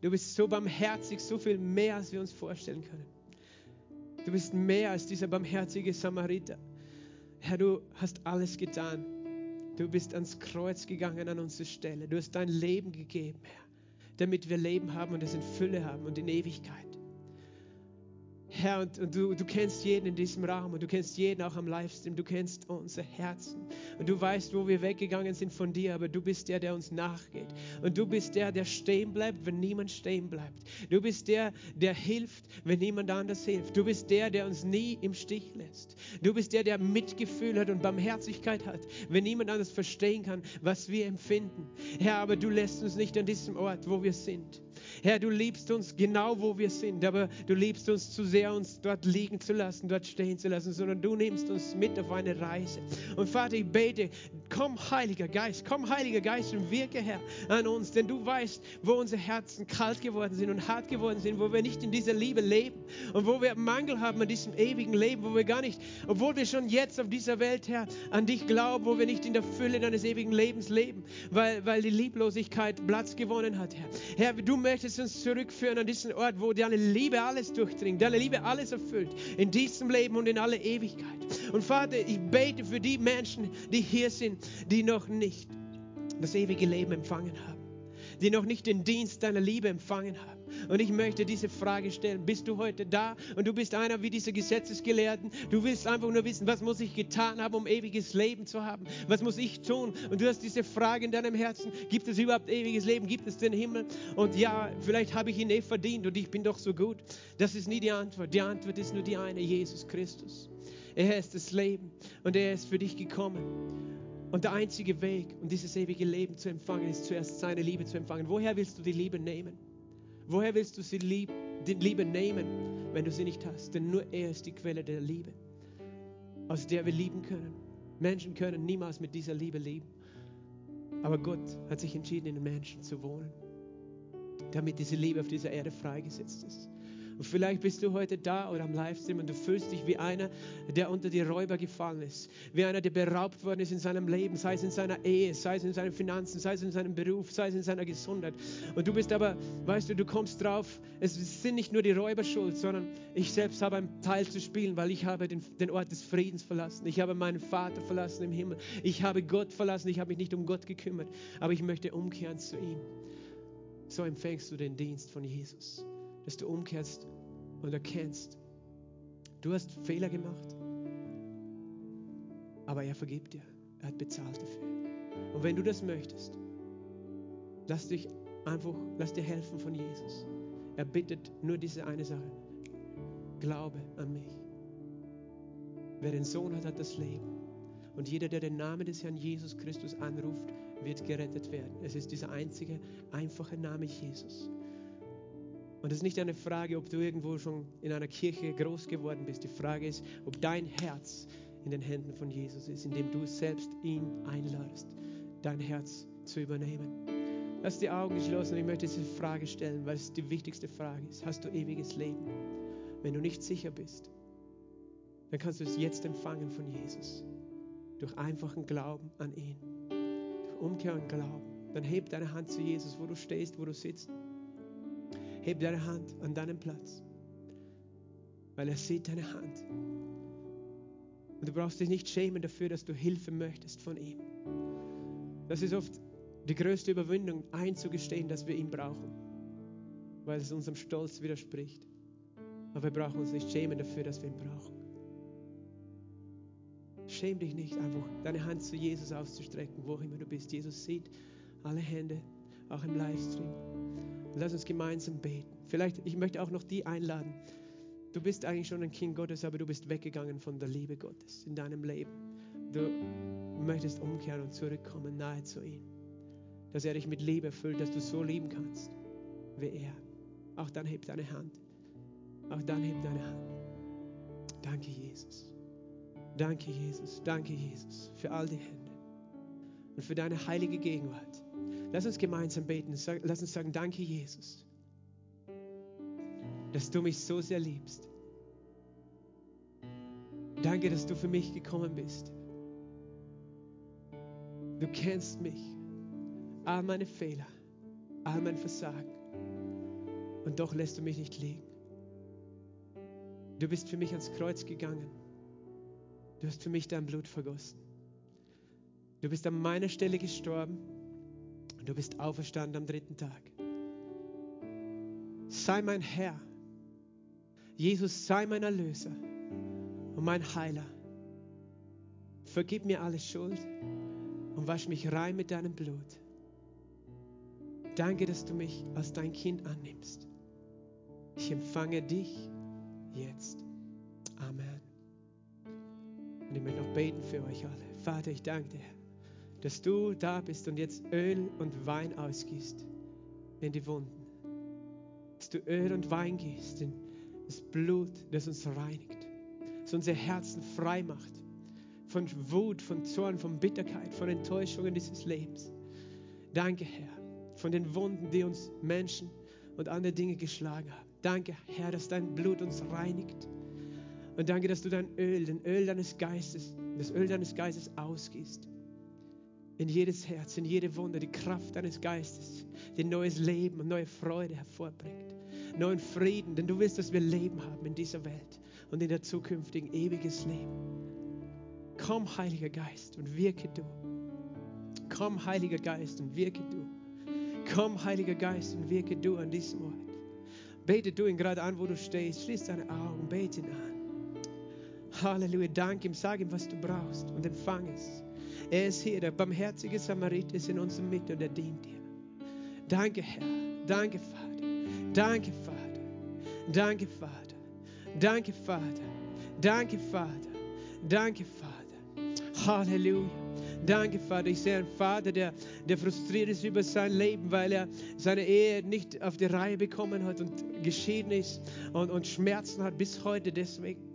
Du bist so barmherzig, so viel mehr, als wir uns vorstellen können. Du bist mehr als dieser barmherzige Samariter. Herr, du hast alles getan. Du bist ans Kreuz gegangen an unsere Stelle. Du hast dein Leben gegeben, Herr, damit wir Leben haben und es in Fülle haben und in Ewigkeit. Herr, und, und du, du kennst jeden in diesem Raum und du kennst jeden auch am Livestream, du kennst unser Herzen und du weißt, wo wir weggegangen sind von dir, aber du bist der, der uns nachgeht und du bist der, der stehen bleibt, wenn niemand stehen bleibt. Du bist der, der hilft, wenn niemand anders hilft. Du bist der, der uns nie im Stich lässt. Du bist der, der Mitgefühl hat und Barmherzigkeit hat, wenn niemand anders verstehen kann, was wir empfinden. Herr, aber du lässt uns nicht an diesem Ort, wo wir sind. Herr, du liebst uns genau, wo wir sind, aber du liebst uns zu sehr, uns dort liegen zu lassen, dort stehen zu lassen, sondern du nimmst uns mit auf eine Reise. Und Vater, ich bete, komm, Heiliger Geist, komm, Heiliger Geist und wirke, Herr, an uns, denn du weißt, wo unsere Herzen kalt geworden sind und hart geworden sind, wo wir nicht in dieser Liebe leben und wo wir Mangel haben an diesem ewigen Leben, wo wir gar nicht, obwohl wir schon jetzt auf dieser Welt, Herr, an dich glauben, wo wir nicht in der Fülle deines ewigen Lebens leben, weil, weil die Lieblosigkeit Platz gewonnen hat, Herr. Herr, du möchtest möchtest uns zurückführen an diesen Ort, wo deine Liebe alles durchdringt, deine Liebe alles erfüllt, in diesem Leben und in alle Ewigkeit. Und Vater, ich bete für die Menschen, die hier sind, die noch nicht das ewige Leben empfangen haben, die noch nicht den Dienst deiner Liebe empfangen haben. Und ich möchte diese Frage stellen. Bist du heute da und du bist einer wie diese Gesetzesgelehrten? Du willst einfach nur wissen, was muss ich getan haben, um ewiges Leben zu haben? Was muss ich tun? Und du hast diese Frage in deinem Herzen. Gibt es überhaupt ewiges Leben? Gibt es den Himmel? Und ja, vielleicht habe ich ihn eh verdient und ich bin doch so gut. Das ist nie die Antwort. Die Antwort ist nur die eine, Jesus Christus. Er ist das Leben und er ist für dich gekommen. Und der einzige Weg, um dieses ewige Leben zu empfangen, ist zuerst seine Liebe zu empfangen. Woher willst du die Liebe nehmen? Woher willst du sie lieb, die Liebe nehmen, wenn du sie nicht hast? Denn nur er ist die Quelle der Liebe, aus der wir lieben können. Menschen können niemals mit dieser Liebe lieben. Aber Gott hat sich entschieden, in den Menschen zu wohnen, damit diese Liebe auf dieser Erde freigesetzt ist. Und vielleicht bist du heute da oder am Livestream und du fühlst dich wie einer, der unter die Räuber gefallen ist. Wie einer, der beraubt worden ist in seinem Leben, sei es in seiner Ehe, sei es in seinen Finanzen, sei es in seinem Beruf, sei es in seiner Gesundheit. Und du bist aber, weißt du, du kommst drauf, es sind nicht nur die Räuber schuld, sondern ich selbst habe einen Teil zu spielen, weil ich habe den, den Ort des Friedens verlassen. Ich habe meinen Vater verlassen im Himmel. Ich habe Gott verlassen. Ich habe mich nicht um Gott gekümmert. Aber ich möchte umkehren zu ihm. So empfängst du den Dienst von Jesus dass du umkehrst und erkennst, du hast Fehler gemacht, aber er vergibt dir. Er hat bezahlt dafür. Und wenn du das möchtest, lass dich einfach, lass dir helfen von Jesus. Er bittet nur diese eine Sache. Glaube an mich. Wer den Sohn hat, hat das Leben. Und jeder, der den Namen des Herrn Jesus Christus anruft, wird gerettet werden. Es ist dieser einzige, einfache Name Jesus. Und es ist nicht eine Frage, ob du irgendwo schon in einer Kirche groß geworden bist. Die Frage ist, ob dein Herz in den Händen von Jesus ist, indem du selbst ihn einladest, dein Herz zu übernehmen. Lass die Augen geschlossen. Ich möchte diese Frage stellen, weil es die wichtigste Frage ist. Hast du ewiges Leben? Wenn du nicht sicher bist, dann kannst du es jetzt empfangen von Jesus. Durch einfachen Glauben an ihn. Durch Umkehr und Glauben. Dann heb deine Hand zu Jesus, wo du stehst, wo du sitzt. Heb deine Hand an deinem Platz. Weil er sieht deine Hand. Und du brauchst dich nicht schämen dafür, dass du Hilfe möchtest von ihm. Das ist oft die größte Überwindung, einzugestehen, dass wir ihn brauchen. Weil es unserem Stolz widerspricht. Aber wir brauchen uns nicht schämen dafür, dass wir ihn brauchen. Schäm dich nicht, einfach deine Hand zu Jesus auszustrecken, wo immer du bist. Jesus sieht alle Hände, auch im Livestream. Lass uns gemeinsam beten. Vielleicht, ich möchte auch noch die einladen. Du bist eigentlich schon ein Kind Gottes, aber du bist weggegangen von der Liebe Gottes in deinem Leben. Du möchtest umkehren und zurückkommen nahe zu ihm. Dass er dich mit Liebe erfüllt, dass du so lieben kannst wie er. Auch dann heb deine Hand. Auch dann heb deine Hand. Danke, Jesus. Danke, Jesus. Danke, Jesus, für all die Hände und für deine heilige Gegenwart. Lass uns gemeinsam beten. Lass uns sagen, danke, Jesus, dass du mich so sehr liebst. Danke, dass du für mich gekommen bist. Du kennst mich, all meine Fehler, all mein Versagen. Und doch lässt du mich nicht liegen. Du bist für mich ans Kreuz gegangen. Du hast für mich dein Blut vergossen. Du bist an meiner Stelle gestorben und du bist auferstanden am dritten Tag. Sei mein Herr. Jesus, sei mein Erlöser und mein Heiler. Vergib mir alle Schuld und wasch mich rein mit deinem Blut. Danke, dass du mich als dein Kind annimmst. Ich empfange dich jetzt. Amen. Und ich möchte noch beten für euch alle. Vater, ich danke dir, dass du da bist und jetzt Öl und Wein ausgießt in die Wunden. Dass du Öl und Wein gießt in das Blut, das uns reinigt, das unsere Herzen frei macht von Wut, von Zorn, von Bitterkeit, von Enttäuschungen dieses Lebens. Danke, Herr, von den Wunden, die uns Menschen und andere Dinge geschlagen haben. Danke, Herr, dass dein Blut uns reinigt. Und danke, dass du dein Öl, den Öl deines Geistes, das Öl deines Geistes ausgießt. In jedes Herz, in jede Wunde, die Kraft deines Geistes, die neues Leben und neue Freude hervorbringt. Neuen Frieden, denn du willst, dass wir Leben haben in dieser Welt und in der zukünftigen ewiges Leben. Komm, Heiliger Geist, und wirke du. Komm, Heiliger Geist, und wirke du. Komm, Heiliger Geist, und wirke du an diesem Ort. Bete du ihn gerade an, wo du stehst. Schließ deine Augen, bete ihn an. Halleluja, danke ihm, sag ihm, was du brauchst und empfang es. Er ist hier, der barmherzige Samarit ist in unserer Mitte und er dient dir. Danke, Herr. Danke, Vater. Danke, Vater. Danke, Vater. Danke, Vater. Danke, Vater. Danke, Vater. Halleluja. Danke, Vater. Ich sehe einen Vater, der, der frustriert ist über sein Leben, weil er seine Ehe nicht auf die Reihe bekommen hat und geschieden ist und, und Schmerzen hat bis heute deswegen.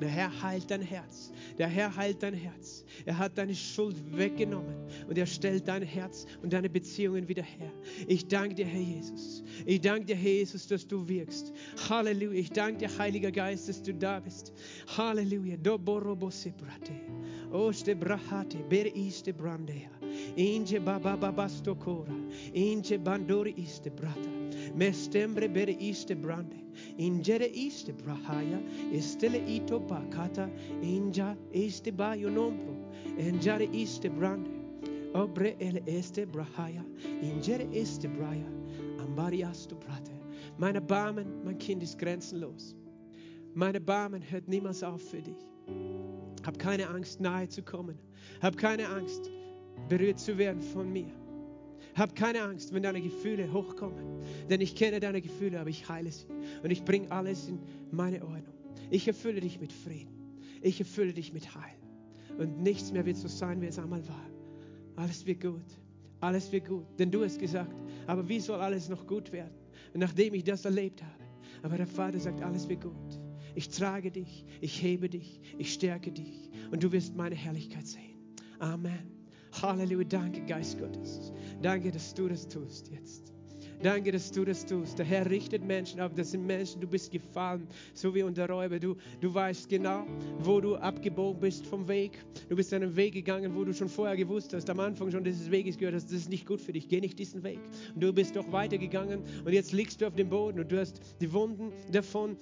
Der Herr heilt dein Herz. Der Herr heilt dein Herz. Er hat deine Schuld weggenommen und er stellt dein Herz und deine Beziehungen wieder her. Ich danke dir, Herr Jesus. Ich danke dir, Herr Jesus, dass du wirkst. Halleluja. Ich danke dir, Heiliger Geist, dass du da bist. Halleluja. Oste brahate, ber iste brandea. Inje baba babasto kora. Inje bandori iste brata. Mestembre ber iste brande. Ingere iste brahaya. Estele ito pakata. Inja este bayo nombro. Enjare iste brande. Obre ele este brahaya. Ingere este braya. Ambari astu brate. Meine Barmen, mein Kind ist grenzenlos. Meine Barmen hört niemals auf für dich. Hab keine Angst, nahe zu kommen. Hab keine Angst, berührt zu werden von mir. Hab keine Angst, wenn deine Gefühle hochkommen. Denn ich kenne deine Gefühle, aber ich heile sie. Und ich bringe alles in meine Ordnung. Ich erfülle dich mit Frieden. Ich erfülle dich mit Heil. Und nichts mehr wird so sein, wie es einmal war. Alles wird gut. Alles wird gut. Denn du hast gesagt, aber wie soll alles noch gut werden, nachdem ich das erlebt habe? Aber der Vater sagt, alles wird gut. Ich trage dich, ich hebe dich, ich stärke dich und du wirst meine Herrlichkeit sehen. Amen. Halleluja, danke Geist Gottes. Danke, dass du das tust jetzt. Danke, dass du das tust. Der Herr richtet Menschen ab. Das sind Menschen, du bist gefallen, so wie unter Räuber. Du, du weißt genau, wo du abgebogen bist vom Weg. Du bist einen Weg gegangen, wo du schon vorher gewusst hast, am Anfang schon dieses Weges gehört hast, das ist nicht gut für dich. Geh nicht diesen Weg. Und du bist doch weitergegangen und jetzt liegst du auf dem Boden und du hast die Wunden davon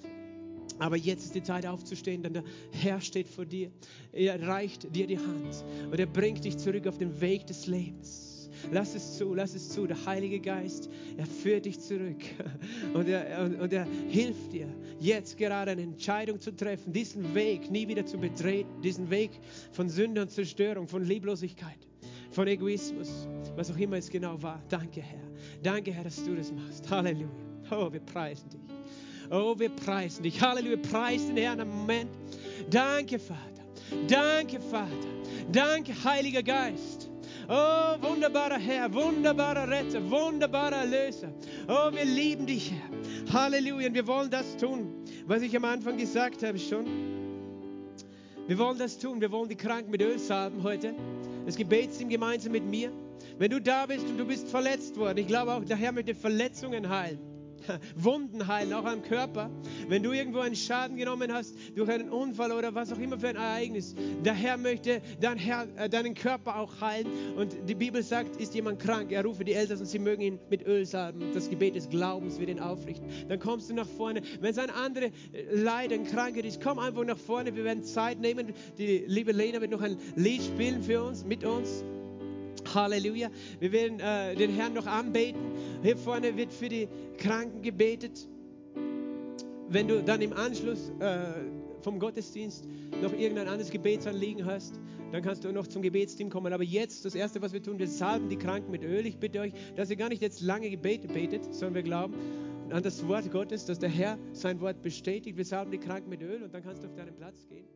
aber jetzt ist die Zeit aufzustehen, denn der Herr steht vor dir. Er reicht dir die Hand und er bringt dich zurück auf den Weg des Lebens. Lass es zu, lass es zu. Der Heilige Geist, er führt dich zurück [LAUGHS] und er, und, und er hilft dir, jetzt gerade eine Entscheidung zu treffen, diesen Weg nie wieder zu betreten, diesen Weg von Sünde und Zerstörung, von Lieblosigkeit, von Egoismus, was auch immer es genau war. Danke, Herr. Danke, Herr, dass du das machst. Halleluja. Oh, wir preisen dich. Oh, wir preisen dich. Halleluja. Preis den Herrn am Moment. Danke, Vater. Danke, Vater. Danke, Heiliger Geist. Oh, wunderbarer Herr, wunderbarer Retter, wunderbarer Erlöser. Oh, wir lieben dich, Herr. Halleluja. Und wir wollen das tun, was ich am Anfang gesagt habe schon. Wir wollen das tun. Wir wollen die Kranken mit Öl salben heute. Das Gebetsteam gemeinsam mit mir. Wenn du da bist und du bist verletzt worden, ich glaube auch, der Herr möchte Verletzungen heilen. [LAUGHS] Wunden heilen, auch am Körper. Wenn du irgendwo einen Schaden genommen hast durch einen Unfall oder was auch immer für ein Ereignis, der Herr möchte dein Herr, äh, deinen Körper auch heilen. Und die Bibel sagt, ist jemand krank, er rufe die Eltern und sie mögen ihn mit Öl salben. Das Gebet des Glaubens wird ihn aufrichten. Dann kommst du nach vorne. Wenn es ein anderer äh, Leiden, Krankheit ist, komm einfach nach vorne. Wir werden Zeit nehmen. Die liebe Lena wird noch ein Lied spielen für uns, mit uns. Halleluja. Wir werden äh, den Herrn noch anbeten. Hier vorne wird für die Kranken gebetet. Wenn du dann im Anschluss äh, vom Gottesdienst noch irgendein anderes Gebetsanliegen hast, dann kannst du noch zum Gebetsteam kommen. Aber jetzt, das Erste, was wir tun, wir salben die Kranken mit Öl. Ich bitte euch, dass ihr gar nicht jetzt lange Gebete betet, sondern wir glauben an das Wort Gottes, dass der Herr sein Wort bestätigt. Wir salben die Kranken mit Öl und dann kannst du auf deinen Platz gehen.